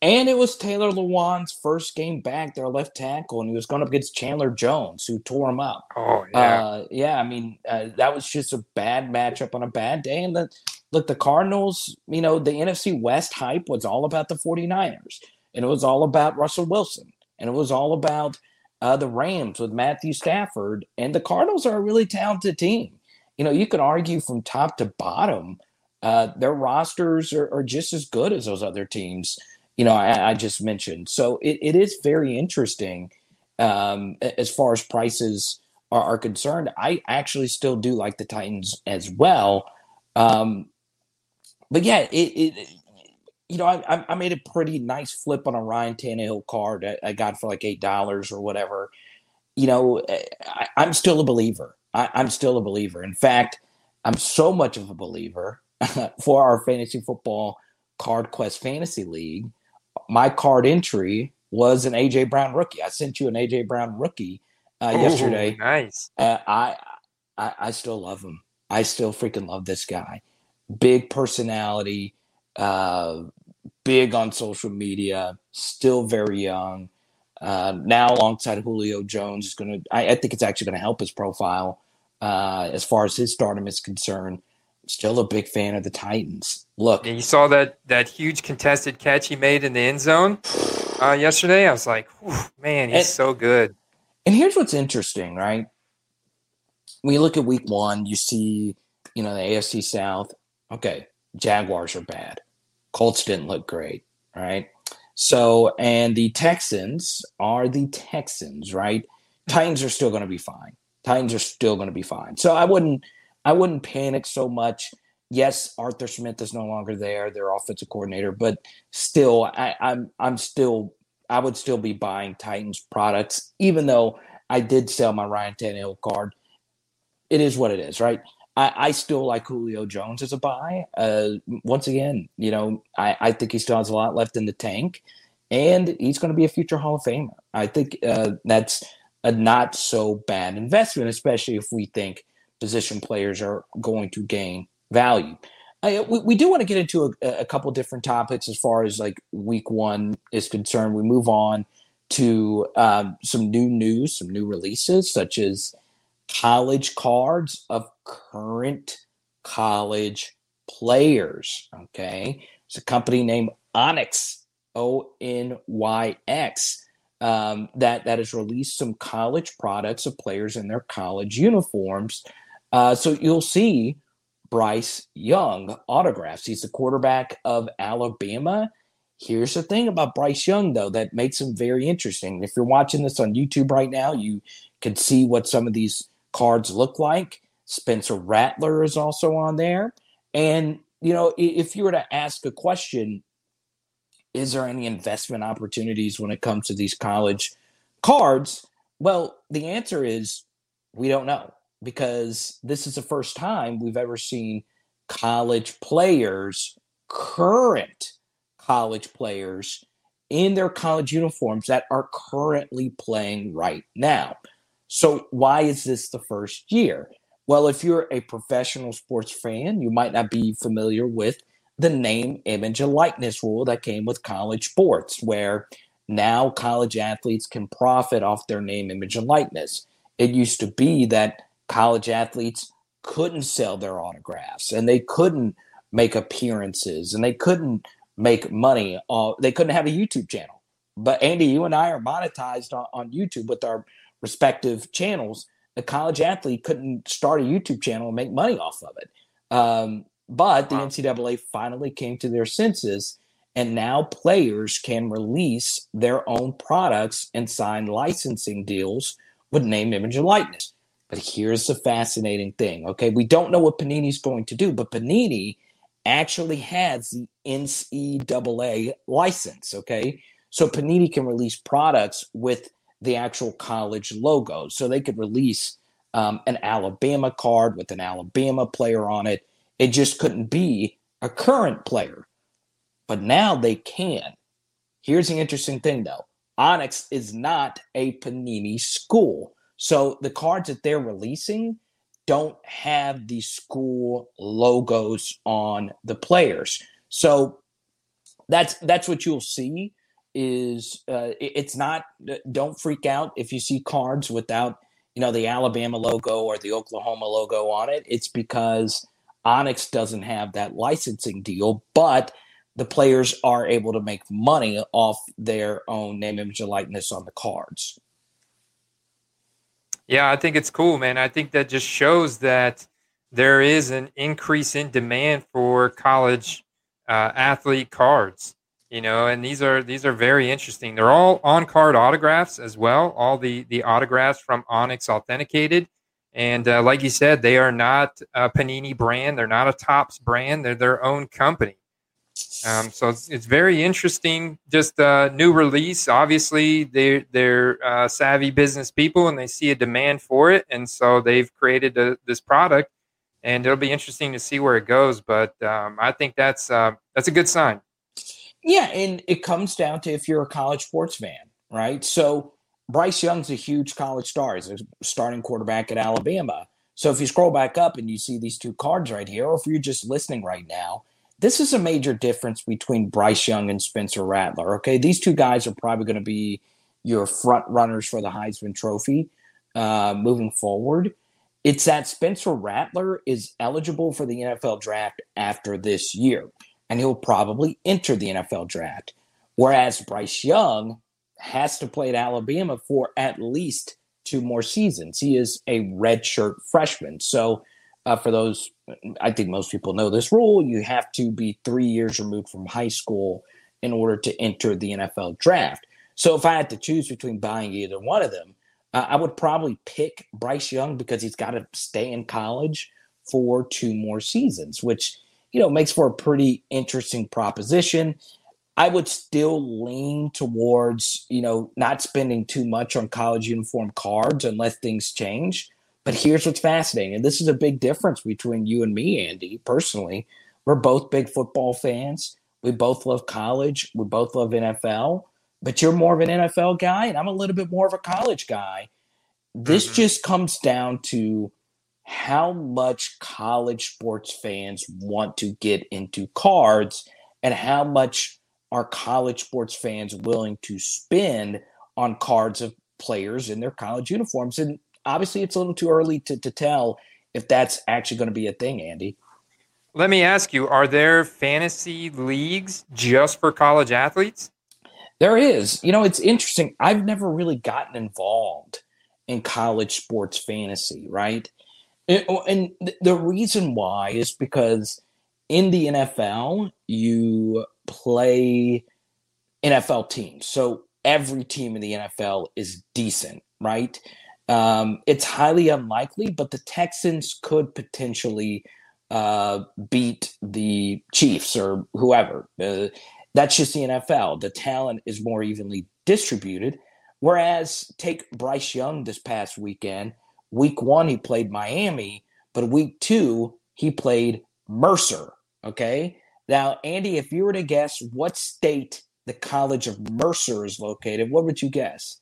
And it was Taylor Lewan's first game back, their left tackle, and he was going up against Chandler Jones, who tore him up. Oh yeah, uh, yeah. I mean, uh, that was just a bad matchup on a bad day. And the, look, the Cardinals, you know, the NFC West hype was all about the 49ers and it was all about Russell Wilson, and it was all about uh, the Rams with Matthew Stafford, and the Cardinals are a really talented team. You know, you can argue from top to bottom, uh, their rosters are, are, just as good as those other teams. You know, I, I just mentioned. So it, it is very interesting um, as far as prices are, are concerned. I actually still do like the Titans as well. Um, but yeah, it, it you know, I, I made a pretty nice flip on a Ryan Tannehill card I, I got for like eight dollars or whatever. You know, eh, I, am still a believer. I, I'm still a believer. In fact, I'm so much of a believer for our fantasy football card quest fantasy league. My card entry was an AJ Brown rookie. I sent you an AJ Brown rookie uh, Ooh, yesterday. Nice. Uh, I, I I still love him. I still freaking love this guy. Big personality, uh, big on social media, still very young. Uh, now, alongside Julio Jones, is going to. I, think it's actually going to help his profile uh, as far as his stardom is concerned. Still a big fan of the Titans. Look, and you saw that that huge contested catch he made in the end zone uh, yesterday. I was like, man, he's and, so good. And here's what's interesting, right? When you look at Week One, you see, you know, the AFC South. Okay, Jaguars are bad. Colts didn't look great, right? So, and the Texans are the Texans, right? Titans are still going to be fine. Titans are still going to be fine. So I wouldn't, I wouldn't panic so much. Yes, Arthur Smith is no longer there, their offensive coordinator, but still, I, I'm, I'm still, I would still be buying Titans products, even though I did sell my Ryan Tannehill card. It is what it is, right? I, I still like Julio Jones as a buy. Uh, once again, you know, I, I think he still has a lot left in the tank, and he's going to be a future Hall of Famer. I think uh, that's a not so bad investment, especially if we think position players are going to gain value. I, we, we do want to get into a, a couple different topics as far as like week one is concerned. We move on to um, some new news, some new releases, such as college cards of current college players. Okay. It's a company named Onyx, O N Y X, um, that, that has released some college products of players in their college uniforms. Uh, so you'll see Bryce Young autographs. He's the quarterback of Alabama. Here's the thing about Bryce Young, though, that makes him very interesting. If you're watching this on YouTube right now, you can see what some of these cards look like. Spencer Rattler is also on there. And, you know, if you were to ask a question, is there any investment opportunities when it comes to these college cards? Well, the answer is we don't know because this is the first time we've ever seen college players, current college players, in their college uniforms that are currently playing right now. So, why is this the first year? Well, if you're a professional sports fan, you might not be familiar with the name, image, and likeness rule that came with college sports, where now college athletes can profit off their name, image, and likeness. It used to be that college athletes couldn't sell their autographs and they couldn't make appearances and they couldn't make money. Uh, they couldn't have a YouTube channel. But Andy, you and I are monetized on, on YouTube with our respective channels, a college athlete couldn't start a YouTube channel and make money off of it. Um, but the wow. NCAA finally came to their senses, and now players can release their own products and sign licensing deals with name, image, and likeness. But here's the fascinating thing. Okay, we don't know what Panini's going to do, but Panini actually has the NCAA license. Okay, so Panini can release products with the actual college logo. So they could release um, an Alabama card with an Alabama player on it. It just couldn't be a current player. But now they can. Here's the interesting thing though Onyx is not a Panini school. So the cards that they're releasing don't have the school logos on the players. So that's that's what you'll see is uh, it's not don't freak out if you see cards without you know the Alabama logo or the Oklahoma logo on it. It's because Onyx doesn't have that licensing deal, but the players are able to make money off their own name, image, and likeness on the cards. Yeah, I think it's cool, man. I think that just shows that there is an increase in demand for college uh, athlete cards you know and these are these are very interesting they're all on card autographs as well all the the autographs from onyx authenticated And uh, like you said, they are not a Panini brand. They're not a Topps brand. They're their own company. Um, so it's, it's very interesting. Just a new release. Obviously, they're they're uh, savvy business people, and they see a demand for it, and so they've created a, this product. And it'll be interesting to see where it goes. But um, I think that's uh, that's a good sign. Yeah, and it comes down to if you're a college sports fan, right? So Bryce Young's a huge college star. He's a starting quarterback at Alabama. So if you scroll back up and you see these two cards right here, or if you're just listening right now, this is a major difference between Bryce Young and Spencer Rattler. Okay, these two guys are probably going to be your front runners for the Heisman Trophy uh, moving forward. It's that Spencer Rattler is eligible for the NFL draft after this year and he'll probably enter the NFL draft. Whereas Bryce Young has to play at Alabama for at least two more seasons. He is a redshirt freshman. So, uh, for those, I think most people know this rule. You have to be three years removed from high school in order to enter the NFL draft. So, if I had to choose between buying either one of them, uh, I would probably pick Bryce Young because he's got to stay in college for two more seasons, which you know, makes for a pretty interesting proposition. I would still lean towards, you know, not spending too much on college uniform cards unless things change. But here's what's fascinating. And this is a big difference between you and me, Andy, personally. We're both big football fans. We both love college. We both love NFL. But you're more of an NFL guy, and I'm a little bit more of a college guy. This mm-hmm. just comes down to how much college sports fans want to get into cards and how much are college sports fans willing to spend on cards of players in their college uniforms. And obviously, it's a little too early to, to tell if that's actually going to be a thing, Andy. Let me ask you are there fantasy leagues just for college athletes? There is. You know, it's interesting. I've never really gotten involved in college sports fantasy, right? Oh, and the reason why is because in the NFL, you play NFL teams. So every team in the NFL is decent, right? Um, it's highly unlikely, but the Texans could potentially uh, beat the Chiefs or whoever. Uh, that's just the NFL. The talent is more evenly distributed. Whereas, take Bryce Young this past weekend Week one, he played Miami, but week two, he played Mercer. Okay. Now, Andy, if you were to guess what state the College of Mercer is located, what would you guess?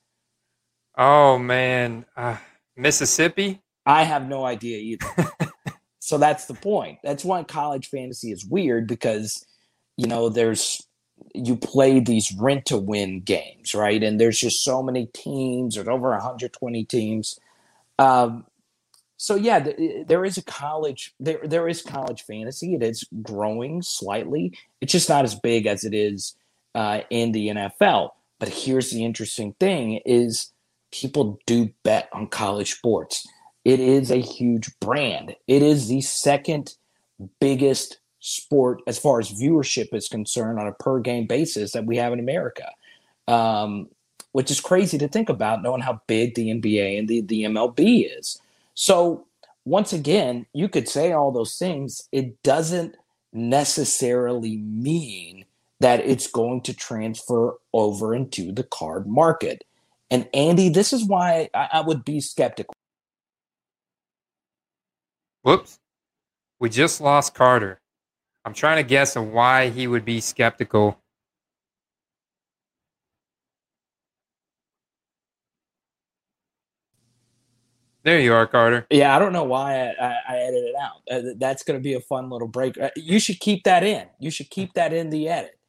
Oh, man. Uh, Mississippi? I have no idea either. so that's the point. That's why college fantasy is weird because, you know, there's you play these rent to win games, right? And there's just so many teams, there's over 120 teams. Um, so yeah, th- there is a college there there is college fantasy. It is growing slightly. It's just not as big as it is uh, in the NFL. But here's the interesting thing: is people do bet on college sports. It is a huge brand. It is the second biggest sport as far as viewership is concerned on a per game basis that we have in America. Um, which is crazy to think about knowing how big the NBA and the, the MLB is. So, once again, you could say all those things. It doesn't necessarily mean that it's going to transfer over into the card market. And Andy, this is why I, I would be skeptical. Whoops. We just lost Carter. I'm trying to guess of why he would be skeptical There you are, Carter. Yeah, I don't know why I, I, I edited it out. Uh, that's going to be a fun little break. Uh, you should keep that in. You should keep that in the edit.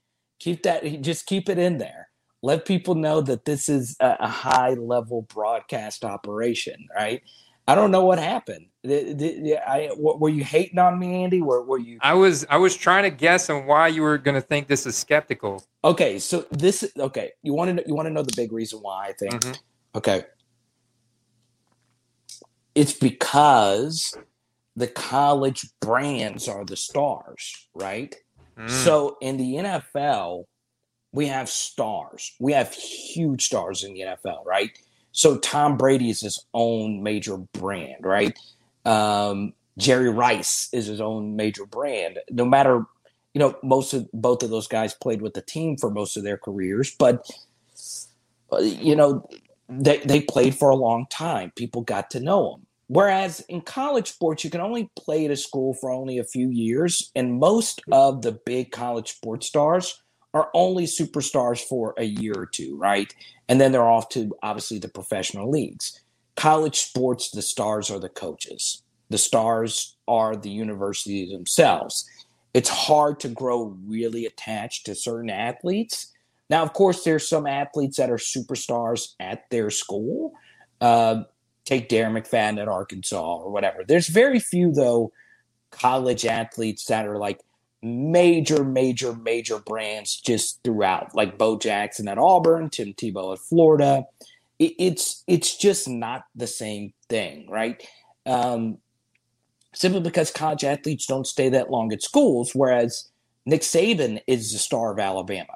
Keep that. Just keep it in there. Let people know that this is a, a high level broadcast operation, right? I don't know what happened. The, the, I, were you hating on me, Andy? Were, were you? I was. I was trying to guess on why you were going to think this is skeptical. Okay, so this. Okay, you want to you want to know the big reason why I think. Mm-hmm. Okay, it's because the college brands are the stars, right? Mm. So in the NFL, we have stars. We have huge stars in the NFL, right? So Tom Brady is his own major brand, right? Um, Jerry Rice is his own major brand. No matter, you know, most of both of those guys played with the team for most of their careers, but uh, you know, they they played for a long time. People got to know them. Whereas in college sports, you can only play at a school for only a few years, and most of the big college sports stars are only superstars for a year or two, right? And then they're off to obviously the professional leagues. College sports, the stars are the coaches, the stars are the universities themselves. It's hard to grow really attached to certain athletes. Now, of course, there's some athletes that are superstars at their school. Uh, take Darren McFadden at Arkansas or whatever. There's very few, though, college athletes that are like major, major, major brands just throughout, like Bo Jackson at Auburn, Tim Tebow at Florida. It, it's it's just not the same thing, right? Um, simply because college athletes don't stay that long at schools, whereas Nick Saban is the star of Alabama.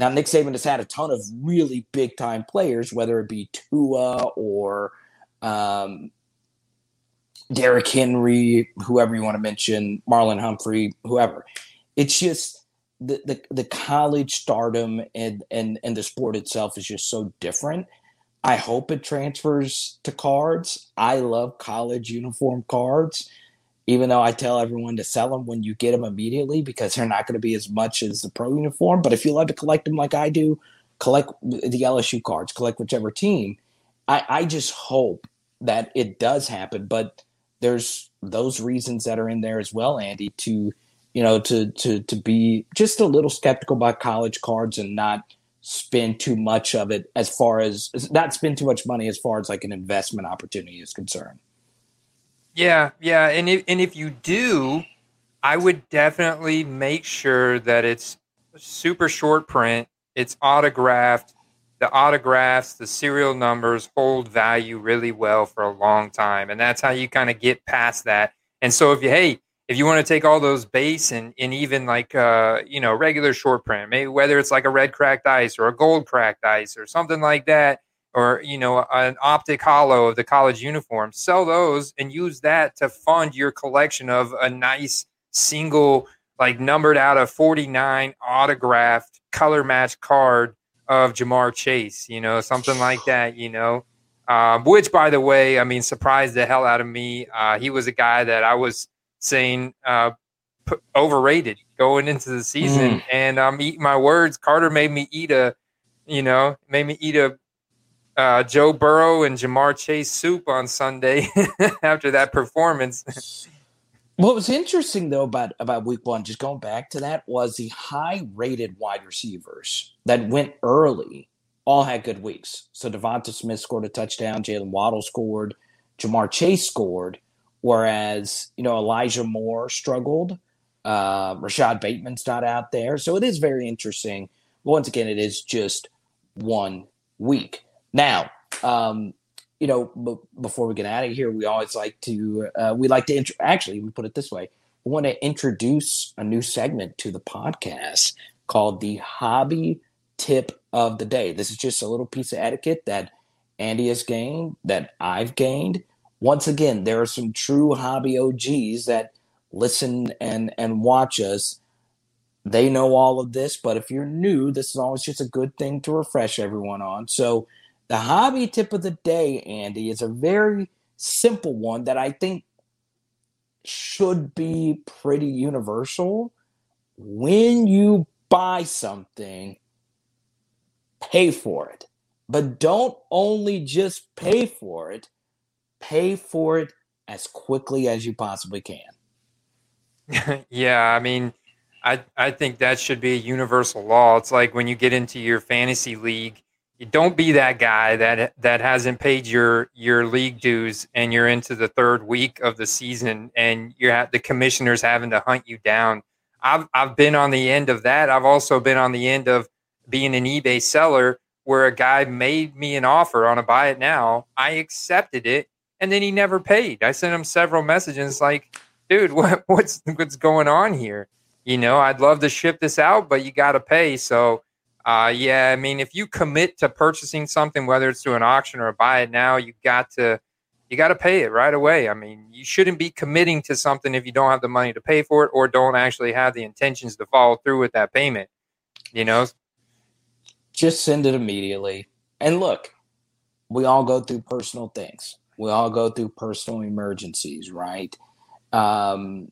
Now, Nick Saban has had a ton of really big time players, whether it be Tua or um, Derrick Henry, whoever you want to mention, Marlon Humphrey, whoever. It's just the, the, the college stardom and, and, and the sport itself is just so different. I hope it transfers to cards. I love college uniform cards, even though I tell everyone to sell them when you get them immediately because they're not going to be as much as the pro uniform. But if you love to collect them like I do, collect the LSU cards, collect whichever team. I, I just hope that it does happen. But there's those reasons that are in there as well, Andy, to you know, to to to be just a little skeptical about college cards and not spend too much of it as far as not spend too much money as far as like an investment opportunity is concerned. Yeah, yeah, and if and if you do, I would definitely make sure that it's super short print, it's autographed, the autographs, the serial numbers hold value really well for a long time. And that's how you kind of get past that. And so if you, hey, if you want to take all those base and, and even like, uh, you know, regular short print, maybe whether it's like a red cracked ice or a gold cracked ice or something like that, or, you know, an optic holo of the college uniform, sell those and use that to fund your collection of a nice single, like numbered out of 49 autographed color match card of Ja'Marr Chase, you know, something like that, you know. Um, which, by the way, I mean, surprised the hell out of me. Uh, he was a guy that I was saying uh, p- overrated going into the season, mm. and I'm um, eating my words. Carter made me eat a, you know, made me eat a uh, Joe Burrow and Ja'Marr Chase soup on Sunday after that performance. What was interesting though about about week one, just going back to that, was the high rated wide receivers that went early all had good weeks. So Devonta Smith scored a touchdown, Jaylen Waddle scored, Ja'Marr Chase scored, whereas you know Elijah Moore struggled. Uh, Rashod Bateman's not out there, so it is very interesting. Once again, it is just one week. Now, um, you know, b- before we get out of here, we always like to uh, we like to int- actually we put it this way: we want to introduce a new segment to the podcast called the Hobby Tip of the Day. This is just a little piece of etiquette that Andy has gained, that I've gained. Once again, there are some true hobby OGs that listen and and watch us. They know all of this, but if you're new, this is always just a good thing to refresh everyone on. So the hobby tip of the day, Andy, is a very simple one that I think should be pretty universal. When you buy something, pay for it. But don't only just pay for it, pay for it as quickly as you possibly can. yeah, I mean, I I think that should be a universal law. It's like when you get into your fantasy league don't be that guy that that hasn't paid your your league dues and you're into the third week of the season and you're at the commissioners having to hunt you down. I've I've been on the end of that. I've also been on the end of being an eBay seller where a guy made me an offer on a buy it now. I accepted it and then he never paid. I sent him several messages like, dude, what what's what's going on here? You know, I'd love to ship this out, but you got to pay. So uh, yeah, I mean, if you commit to purchasing something, whether it's through an auction or buy it now, you got to you got to pay it right away. I mean, you shouldn't be committing to something if you don't have the money to pay for it or don't actually have the intentions to follow through with that payment. You know, just send it immediately. And look, we all go through personal things. We all go through personal emergencies, right? Um,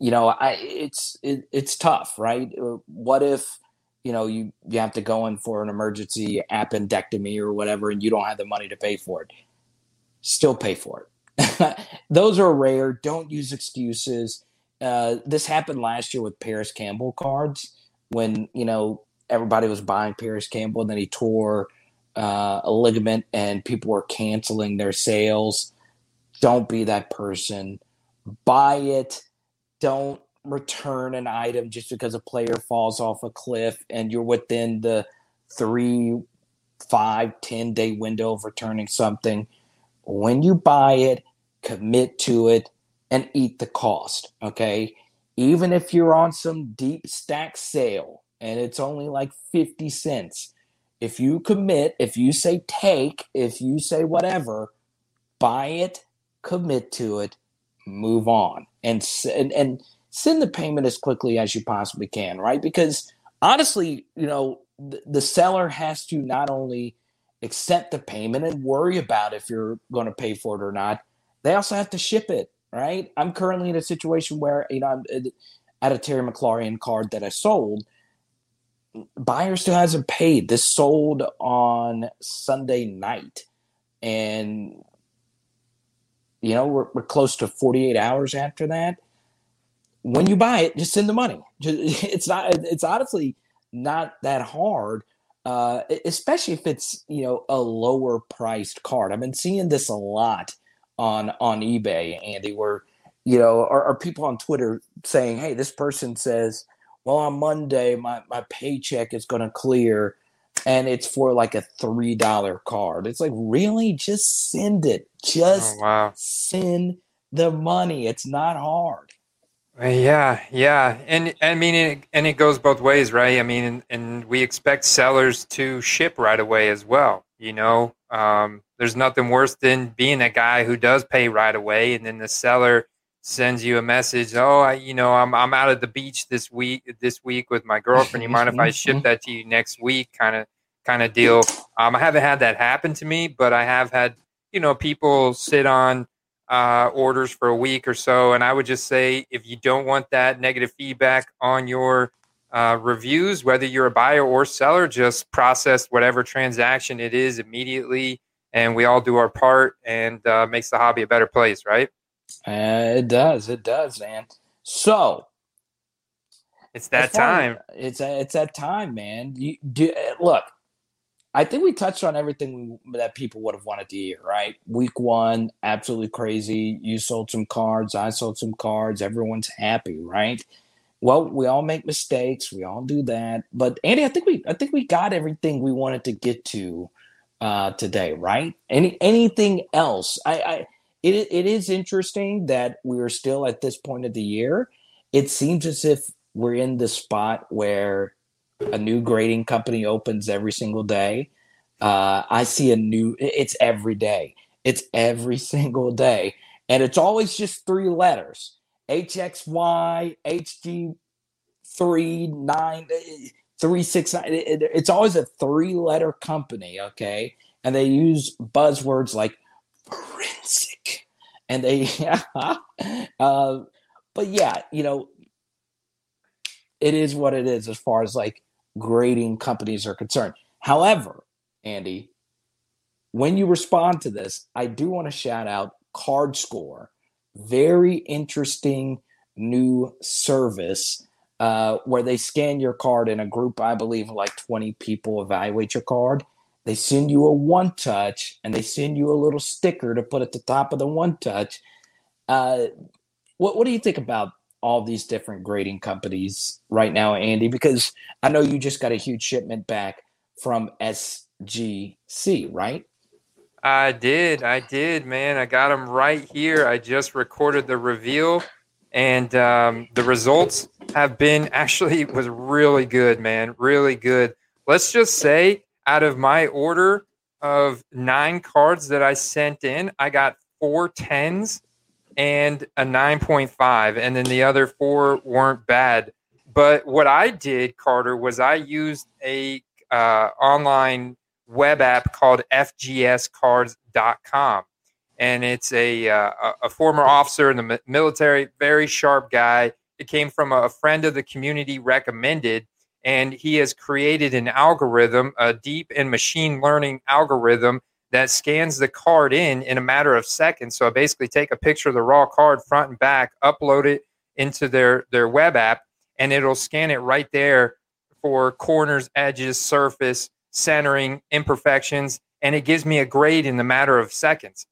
you know, I it's it, it's tough, right? What if you know you you have to go in for an emergency appendectomy or whatever, and you don't have the money to pay for it? Still pay for it. Those are rare. Don't use excuses. Uh, this happened last year with Parris Campbell cards when you know everybody was buying Parris Campbell, and then he tore uh, a ligament, and people were canceling their sales. Don't be that person. Buy it. Don't return an item just because a player falls off a cliff and you're within the three, five, ten day window of returning something. When you buy it, commit to it and eat the cost. Okay. Even if you're on some deep stack sale and it's only like 50 cents, if you commit, if you say take, if you say whatever, buy it, commit to it, move on, and and, and send the payment as quickly as you possibly can, right? Because honestly, you know, the, the seller has to not only accept the payment and worry about if you're going to pay for it or not, they also have to ship it, right? I'm currently in a situation where, you know, I'm uh, at a Terry McLaurin card that I sold. Buyer still hasn't paid. This sold on Sunday night. And, you know, we're, we're close to 48 hours after that when you buy it, just send the money. It's not. It's honestly not that hard, uh, especially if it's you know a lower priced card. I've been seeing this a lot on on eBay, Andy, where you know, are, are people on Twitter saying, "Hey, this person says, well, on Monday my my paycheck is going to clear." And it's for like a three dollar card. It's like really, just send it. Just oh, wow. send the money. It's not hard. Yeah, yeah, and I mean, it, and it goes both ways, right? I mean, and, and, we expect sellers to ship right away as well. You know, um, there's nothing worse than being a guy who does pay right away, and then the seller sends you a message. Oh, I, you know, I'm I'm out at the beach this week this week with my girlfriend. You mind if I ship that to you next week? Kind of kind of deal. Um, I haven't had that happen to me, but I have had you know people sit on uh, orders for a week or so. And I would just say if you don't want that negative feedback on your uh, reviews, whether you're a buyer or seller, just process whatever transaction it is immediately. And we all do our part and uh, makes the hobby a better place, right? Uh, it does. It does, man. So it's that time. It's a, it's that time, man. You do look. I think we touched on everything that people would have wanted to hear, right? Week one, absolutely crazy. You sold some cards, I sold some cards. Everyone's happy, right? Well, we all make mistakes. We all do that. But Andy, I think we I think we got everything we wanted to get to uh, today, right? Any anything else? I, I it it is interesting that we are still at this point of the year. It seems as if we're in the spot where a new grading company opens every single day. Uh, I see a new, it's every day. It's every single day. And it's always just three letters HXY, HG3, 9, 369. It's always a three letter company, okay? And they use buzzwords like forensic. And they, uh, but yeah, you know, it is what it is as far as like grading companies are concerned. However, Andy, when you respond to this, I do want to shout out Card Score. Very interesting new service uh, where they scan your card in a group, I believe, like 20 people evaluate your card. They send you a one touch and they send you a little sticker to put at the top of the one touch. Uh, what, what do you think about all these different grading companies right now, Andy? Because I know you just got a huge shipment back from SGC, right? I did. I did, man. I got them right here. I just recorded the reveal, and um, the results have been actually was really good, man. Really good. let's just say out of my order of nine cards that I sent in, I got four tens and a 9.5, and then the other four weren't bad. But what I did, Carter, was I used a uh, online web app called FGScards.com. And it's a, uh, a former officer in the military, very sharp guy. It came from a friend of the community recommended and he has created an algorithm, a deep and machine learning algorithm that scans the card in in a matter of seconds. So I basically take a picture of the raw card front and back, upload it into their their web app, and it'll scan it right there for corners, edges, surface, centering, imperfections, and it gives me a grade in the matter of seconds.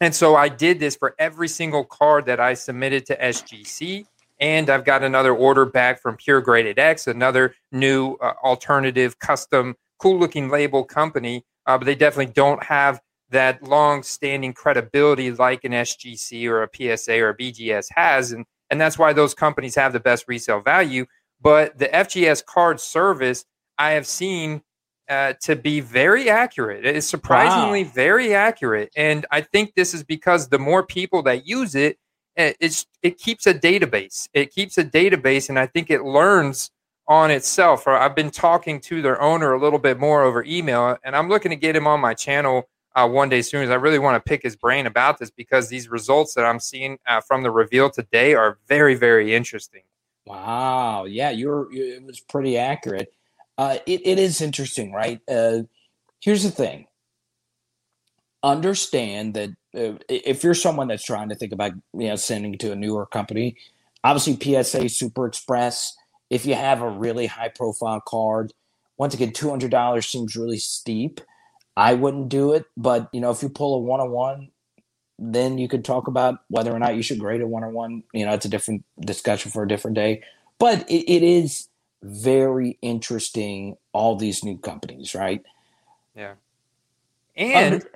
And so I did this for every single card that I submitted to SGC and I've got another order back from Pure Graded X, another new uh, alternative custom, cool looking label company. Uh, but they definitely don't have that long standing credibility like an SGC or a PSA or a BGS has. And, and that's why those companies have the best resale value. But the FGS card service, I have seen uh, to be very accurate. It is surprisingly wow. very accurate. And I think this is because the more people that use it, it's it keeps a database. It keeps a database, and I think it learns on itself. I've been talking to their owner a little bit more over email, and I'm looking to get him on my channel uh, one day soon. As I really want to pick his brain about this because these results that I'm seeing uh, from the reveal today are very, very interesting. Wow, yeah, you're, it was pretty accurate. Uh, it, it is interesting, right? Uh, here's the thing: understand that uh, if you're someone that's trying to think about you know sending to a newer company, obviously PSA Super Express. If you have a really high profile card, once again, two hundred dollars seems really steep. I wouldn't do it, but you know if you pull a one on one, then you could talk about whether or not you should grade a one on one. You know, it's a different discussion for a different day. But it, it is very interesting. All these new companies, right? Yeah. And Under,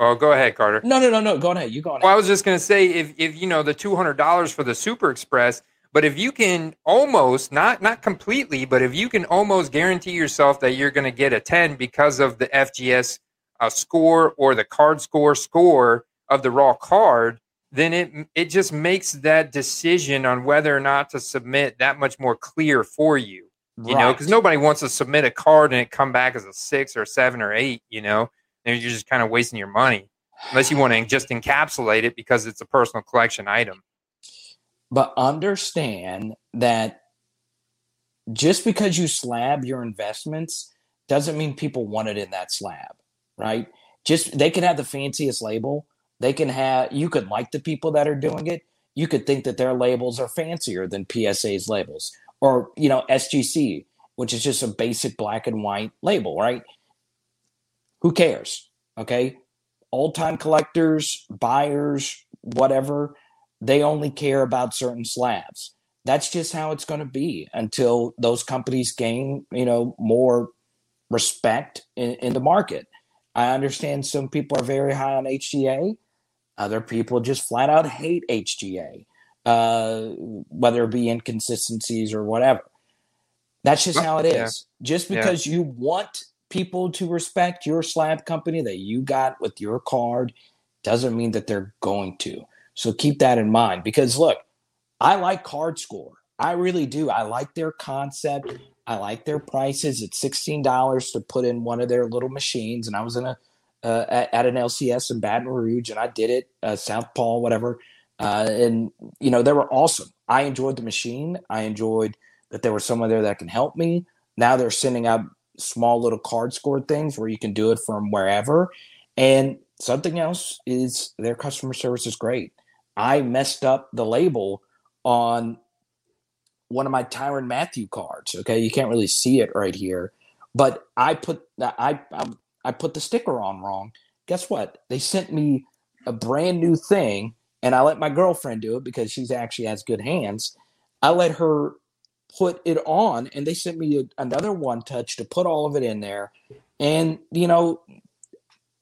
Oh, go ahead, Carter. No, no, no, no. Go ahead. You go ahead. Well, I was just going to say, if if you know the two hundred dollars for the Super Express, but if you can almost not not completely, but if you can almost guarantee yourself that you're going to get a ten because of the FGS uh, score or the card score score of the raw card, then it it just makes that decision on whether or not to submit that much more clear for you. You right. know, because nobody wants to submit a card and it come back as a six or seven or eight. You know and you're just kind of wasting your money unless you want to just encapsulate it because it's a personal collection item. But understand that just because you slab your investments doesn't mean people want it in that slab, right? Just they can have the fanciest label. They can have you could like the people that are doing it. You could think that their labels are fancier than PSA's labels or, you know, SGC, which is just a basic black and white label, right? Who cares? Okay. Old time collectors, buyers, whatever, they only care about certain slabs. That's just how it's going to be until those companies gain, you know, more respect in, in the market. I understand some people are very high on HGA. Other people just flat out hate HGA, uh, whether it be inconsistencies or whatever. That's just how it is. Yeah. Just because yeah. you want people to respect your slab company that you got with your card doesn't mean that they're going to. So keep that in mind because look, I like Card Score. I really do. I like their concept. I like their prices. It's sixteen dollars to put in one of their little machines, and I was in a uh, at, at, an LCS in Baton Rouge, and I did it uh, South Paul, whatever. Uh, and you know they were awesome. I enjoyed the machine. I enjoyed that there was someone there that can help me. Now they're sending out small little card score things where you can do it from wherever. And something else is their customer service is great. I messed up the label on one of my Tyrann Mathieu cards. Okay, you can't really see it right here, but I put I, I I put the sticker on wrong. Guess what? They sent me a brand new thing, and I let my girlfriend do it because she's actually has good hands. I let her put it on and they sent me a, another one touch to put all of it in there and you know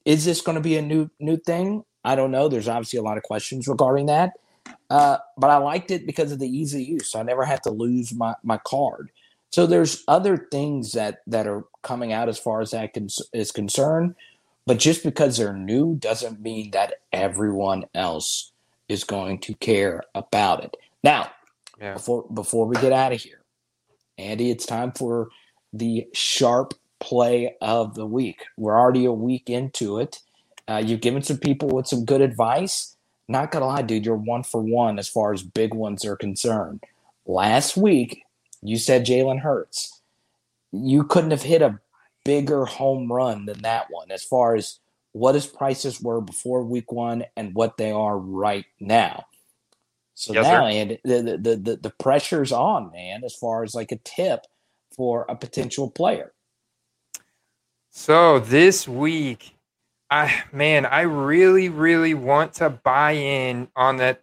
is this going to be a new new thing i don't know there's obviously a lot of questions regarding that uh, but i liked it because of the ease of use i never had to lose my, my card So there's other things that that are coming out as far as that is concerned. But just because they're new doesn't mean that everyone else is going to care about it. Now, yeah. before before we get out of here, Andy, it's time for the sharp play of the week. We're already a week into it. Uh, you've given some people with some good advice. Not gonna lie, dude, you're one for one as far as big ones are concerned. Last week, you said Jalen Hurts. You couldn't have hit a bigger home run than that one as far as what his prices were before week one and what they are right now. So yes, now, and the, the the the pressure's on, man, as far as like a tip for a potential player. So this week, I man, I really, really want to buy in on that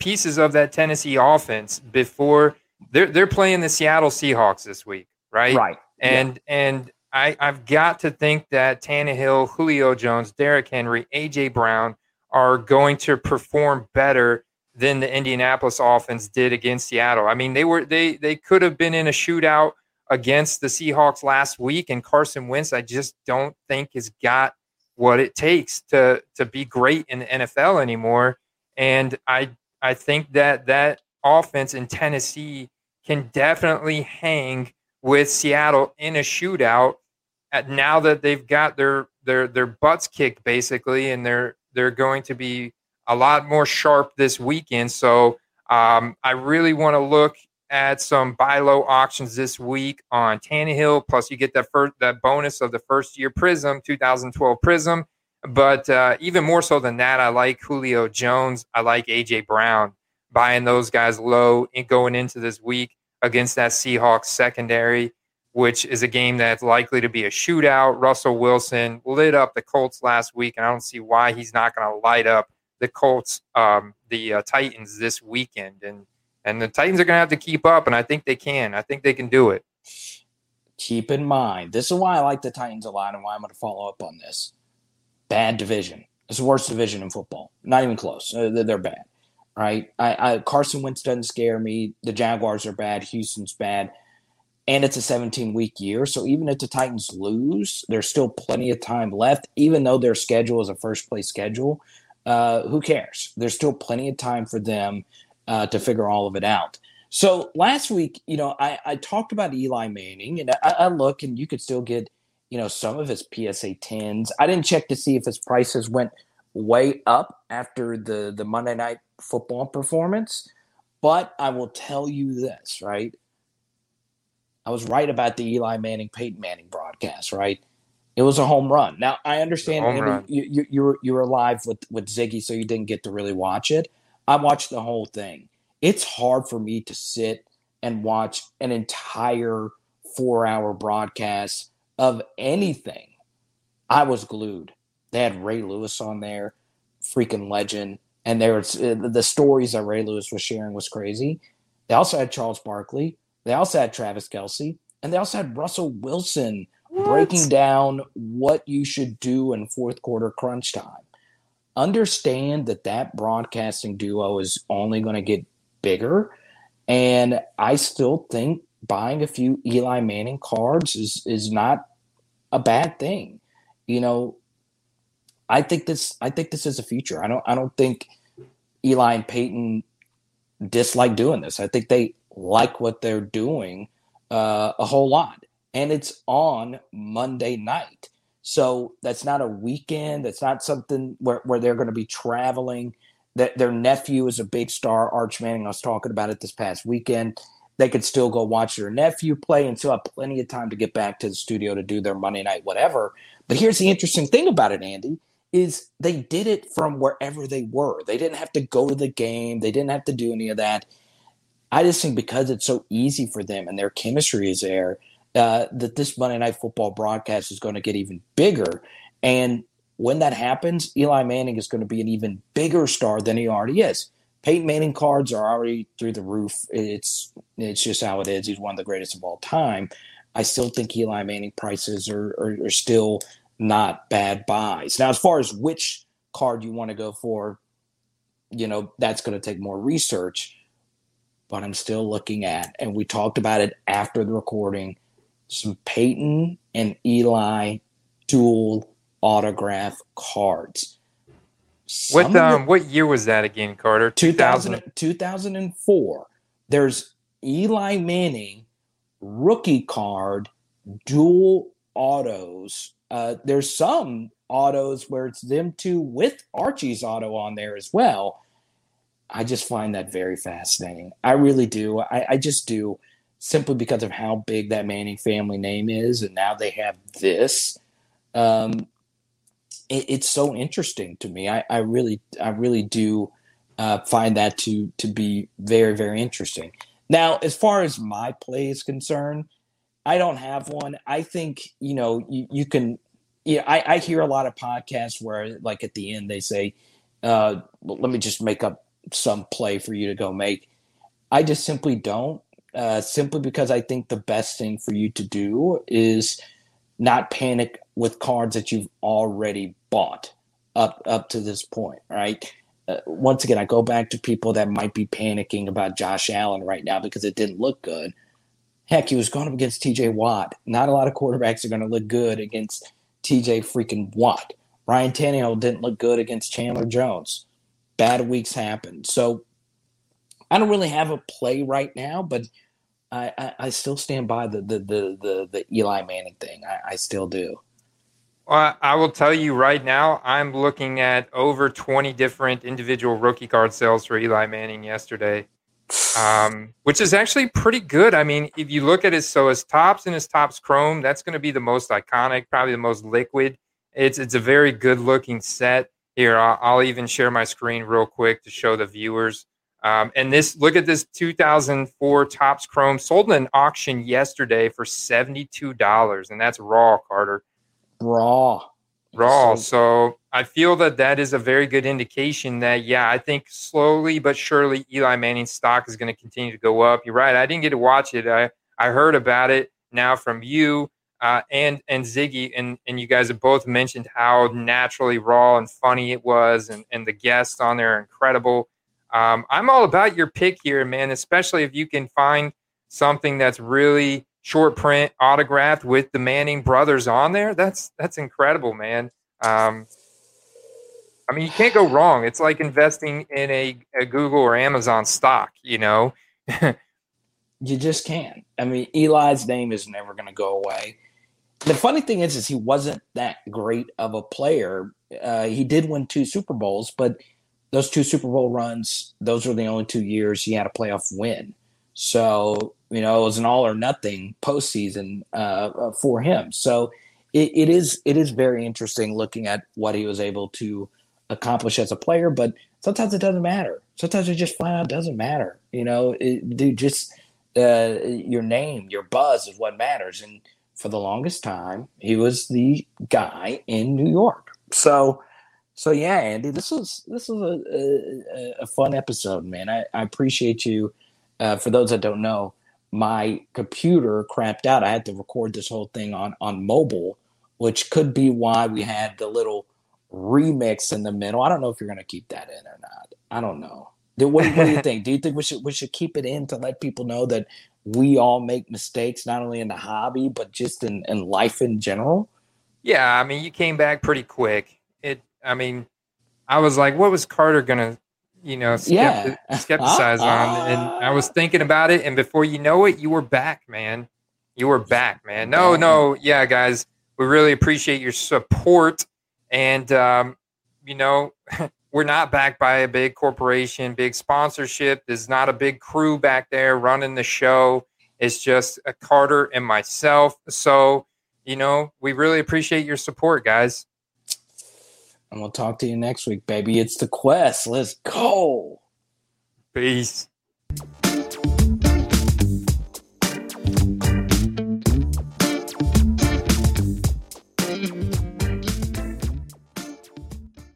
pieces of that Tennessee offense before they're they're playing the Seattle Seahawks this week, right? Right. And yeah. and I, I've got to think that Tannehill, Julio Jones, Derrick Henry, AJ Brown are going to perform better than the Indianapolis offense did against Seattle. I mean, they were they they could have been in a shootout against the Seahawks last week, and Carson Wentz, I just don't think has got what it takes to to be great in the NFL anymore. And I I think that that offense in Tennessee can definitely hang with Seattle in a shootout. At now that they've got their their their butts kicked basically, and they're they're going to be a lot more sharp this weekend. So um, I really want to look at some buy low auctions this week on Tannehill. Plus, you get that first that bonus of the first year Prizm 2012 Prizm. But uh, even more so than that, I like Julio Jones. I like AJ Brown. Buying those guys low and going into this week against that Seahawks secondary, which is a game that's likely to be a shootout. Russell Wilson lit up the Colts last week, and I don't see why he's not going to light up the Colts, um, the uh, Titans this weekend, and and the Titans are going to have to keep up, and I think they can. I think they can do it. Keep in mind, this is why I like the Titans a lot, and why I'm going to follow up on this. Bad division. It's the worst division in football. Not even close. They're bad, right? I, I Carson Wentz doesn't scare me. The Jaguars are bad. Houston's bad and it's a 17 week year. So even if the Titans lose, there's still plenty of time left, even though their schedule is a first place schedule uh, who cares? There's still plenty of time for them uh, to figure all of it out. So last week, you know, I, I talked about Eli Manning, and I, I, look, and you could still get, you know, some of his PSA tens. I didn't check to see if his prices went way up after the the Monday night football performance, but I will tell you this, right? I was right about the Eli Manning Peyton Manning broadcast, right? It was a home run. Now I understand Andy, you, you, you were you were live with with Ziggy, so you didn't get to really watch it. I watched the whole thing. It's hard for me to sit and watch an entire four hour broadcast of anything. I was glued. They had Ray Lewis on there, freaking legend, and there was uh, the stories that Ray Lewis was sharing was crazy. They also had Charles Barkley. They also had Travis Kelce. and they also had Russell Wilson what? breaking down what you should do in fourth quarter crunch time. Understand that that broadcasting duo is only going to get bigger. And I still think buying a few Eli Manning cards is, is not a bad thing. You know, I think this I think this is a future. I don't I don't think Eli and Peyton dislike doing this. I think they like what they're doing uh, a whole lot and it's on Monday night. So that's not a weekend. That's not something where, where they're going to be traveling. That their nephew is a big star, Arch Manning. I was talking about it this past weekend. They could still go watch their nephew play and still have plenty of time to get back to the studio to do their Monday night whatever. But here's the interesting thing about it, Andy, is they did it from wherever they were. They didn't have to go to the game. They didn't have to do any of that. I just think because it's so easy for them and their chemistry is there – uh, that this Monday Night Football broadcast is going to get even bigger. And when that happens, Eli Manning is going to be an even bigger star than he already is. Peyton Manning cards are already through the roof. It's it's just how it is. He's one of the greatest of all time. I still think Eli Manning prices are, are, are still not bad buys. Now, as far as which card you want to go for, you know, that's going to take more research. but I'm still looking at, and we talked about it after the recording, some Peyton and Eli dual autograph cards. Some what um, what year was that again, Carter? 2000, 2004. There's Eli Manning rookie card, dual autos. Uh, there's some autos where it's them two with Archie's auto on there as well. I just find that very fascinating. I really do. I, I just do simply because of how big that Manning family name is, and now they have this. Um, it, it's so interesting to me. I, I really, I really do uh, find that to to be very, very interesting. Now, as far as my play is concerned, I don't have one. I think you know you, you can. Yeah, I, I hear a lot of podcasts where, like at the end, they say, uh, "Let me just make up some play for you to go make." I just simply don't. Uh, simply because I think the best thing for you to do is not panic with cards that you've already bought up up to this point, right? Uh, once again, I go back to people that might be panicking about Josh Allen right now because it didn't look good. Heck, he was going up against TJ Watt. Not a lot of quarterbacks are going to look good against TJ freaking Watt. Ryan Tannehill didn't look good against Chandler Jones. Bad weeks happen. So I don't really have a play right now, but I, I, I still stand by the the the the, the Eli Manning thing. I, I still do. Well, I will tell you right now, I'm looking at over 20 different individual rookie card sales for Eli Manning yesterday, um, which is actually pretty good. I mean, if you look at his, so his Topps and his Topps Chrome, that's going to be the most iconic, probably the most liquid. It's it's a very good looking set. Here, I'll, I'll even share my screen real quick to show the viewers. Um, and this, look at this 2004 Topps Chrome sold in an auction yesterday for $72, and that's raw, Carter. Raw. Raw. So I feel that that is a very good indication that, yeah, I think slowly but surely Eli Manning's stock is going to continue to go up. You're right. I didn't get to watch it. I, I heard about it now from you uh, and and Ziggy, and, and you guys have both mentioned how naturally raw and funny it was, and, and the guests on there are incredible. Um, I'm all about your pick here, man, especially if you can find something that's really short print autographed with the Manning brothers on there. That's that's incredible, man. Um, I mean, you can't go wrong. It's like investing in a, a Google or Amazon stock, you know. you just can't. I mean, Eli's name is never going to go away. The funny thing is, is he wasn't that great of a player. Uh, he did win two Super Bowls, but those two Super Bowl runs, those were the only two years he had a playoff win. So you know it was an all or nothing postseason uh, uh, for him. So it, it is it is very interesting looking at what he was able to accomplish as a player. But sometimes it doesn't matter. Sometimes it just flat out doesn't matter. You know, it, dude, just uh, your name, your buzz is what matters. And for the longest time, he was the guy in New York. So so yeah, Andy, this was this was a, a, a fun episode, man. I, I appreciate you. Uh, for those that don't know, my computer crapped out. I had to record this whole thing on on mobile, which could be why we had the little remix in the middle. I don't know if you're going to keep that in or not. I don't know. What, what do you think? Do you think we should we should keep it in to let people know that we all make mistakes, not only in the hobby but just in, in life in general? Yeah, I mean, you came back pretty quick. I mean, I was like, what was Carter gonna, you know, skepti- yeah. skepticize uh, on? And I was thinking about it, and before you know it, you were back, man. You were back, man. No, no, yeah, guys, we really appreciate your support, and um, you know, we're not backed by a big corporation, big sponsorship. There's not a big crew back there running the show. It's just a Carter and myself. So, you know, we really appreciate your support, guys. And we'll talk to you next week, baby. It's the quest. Let's go. Peace.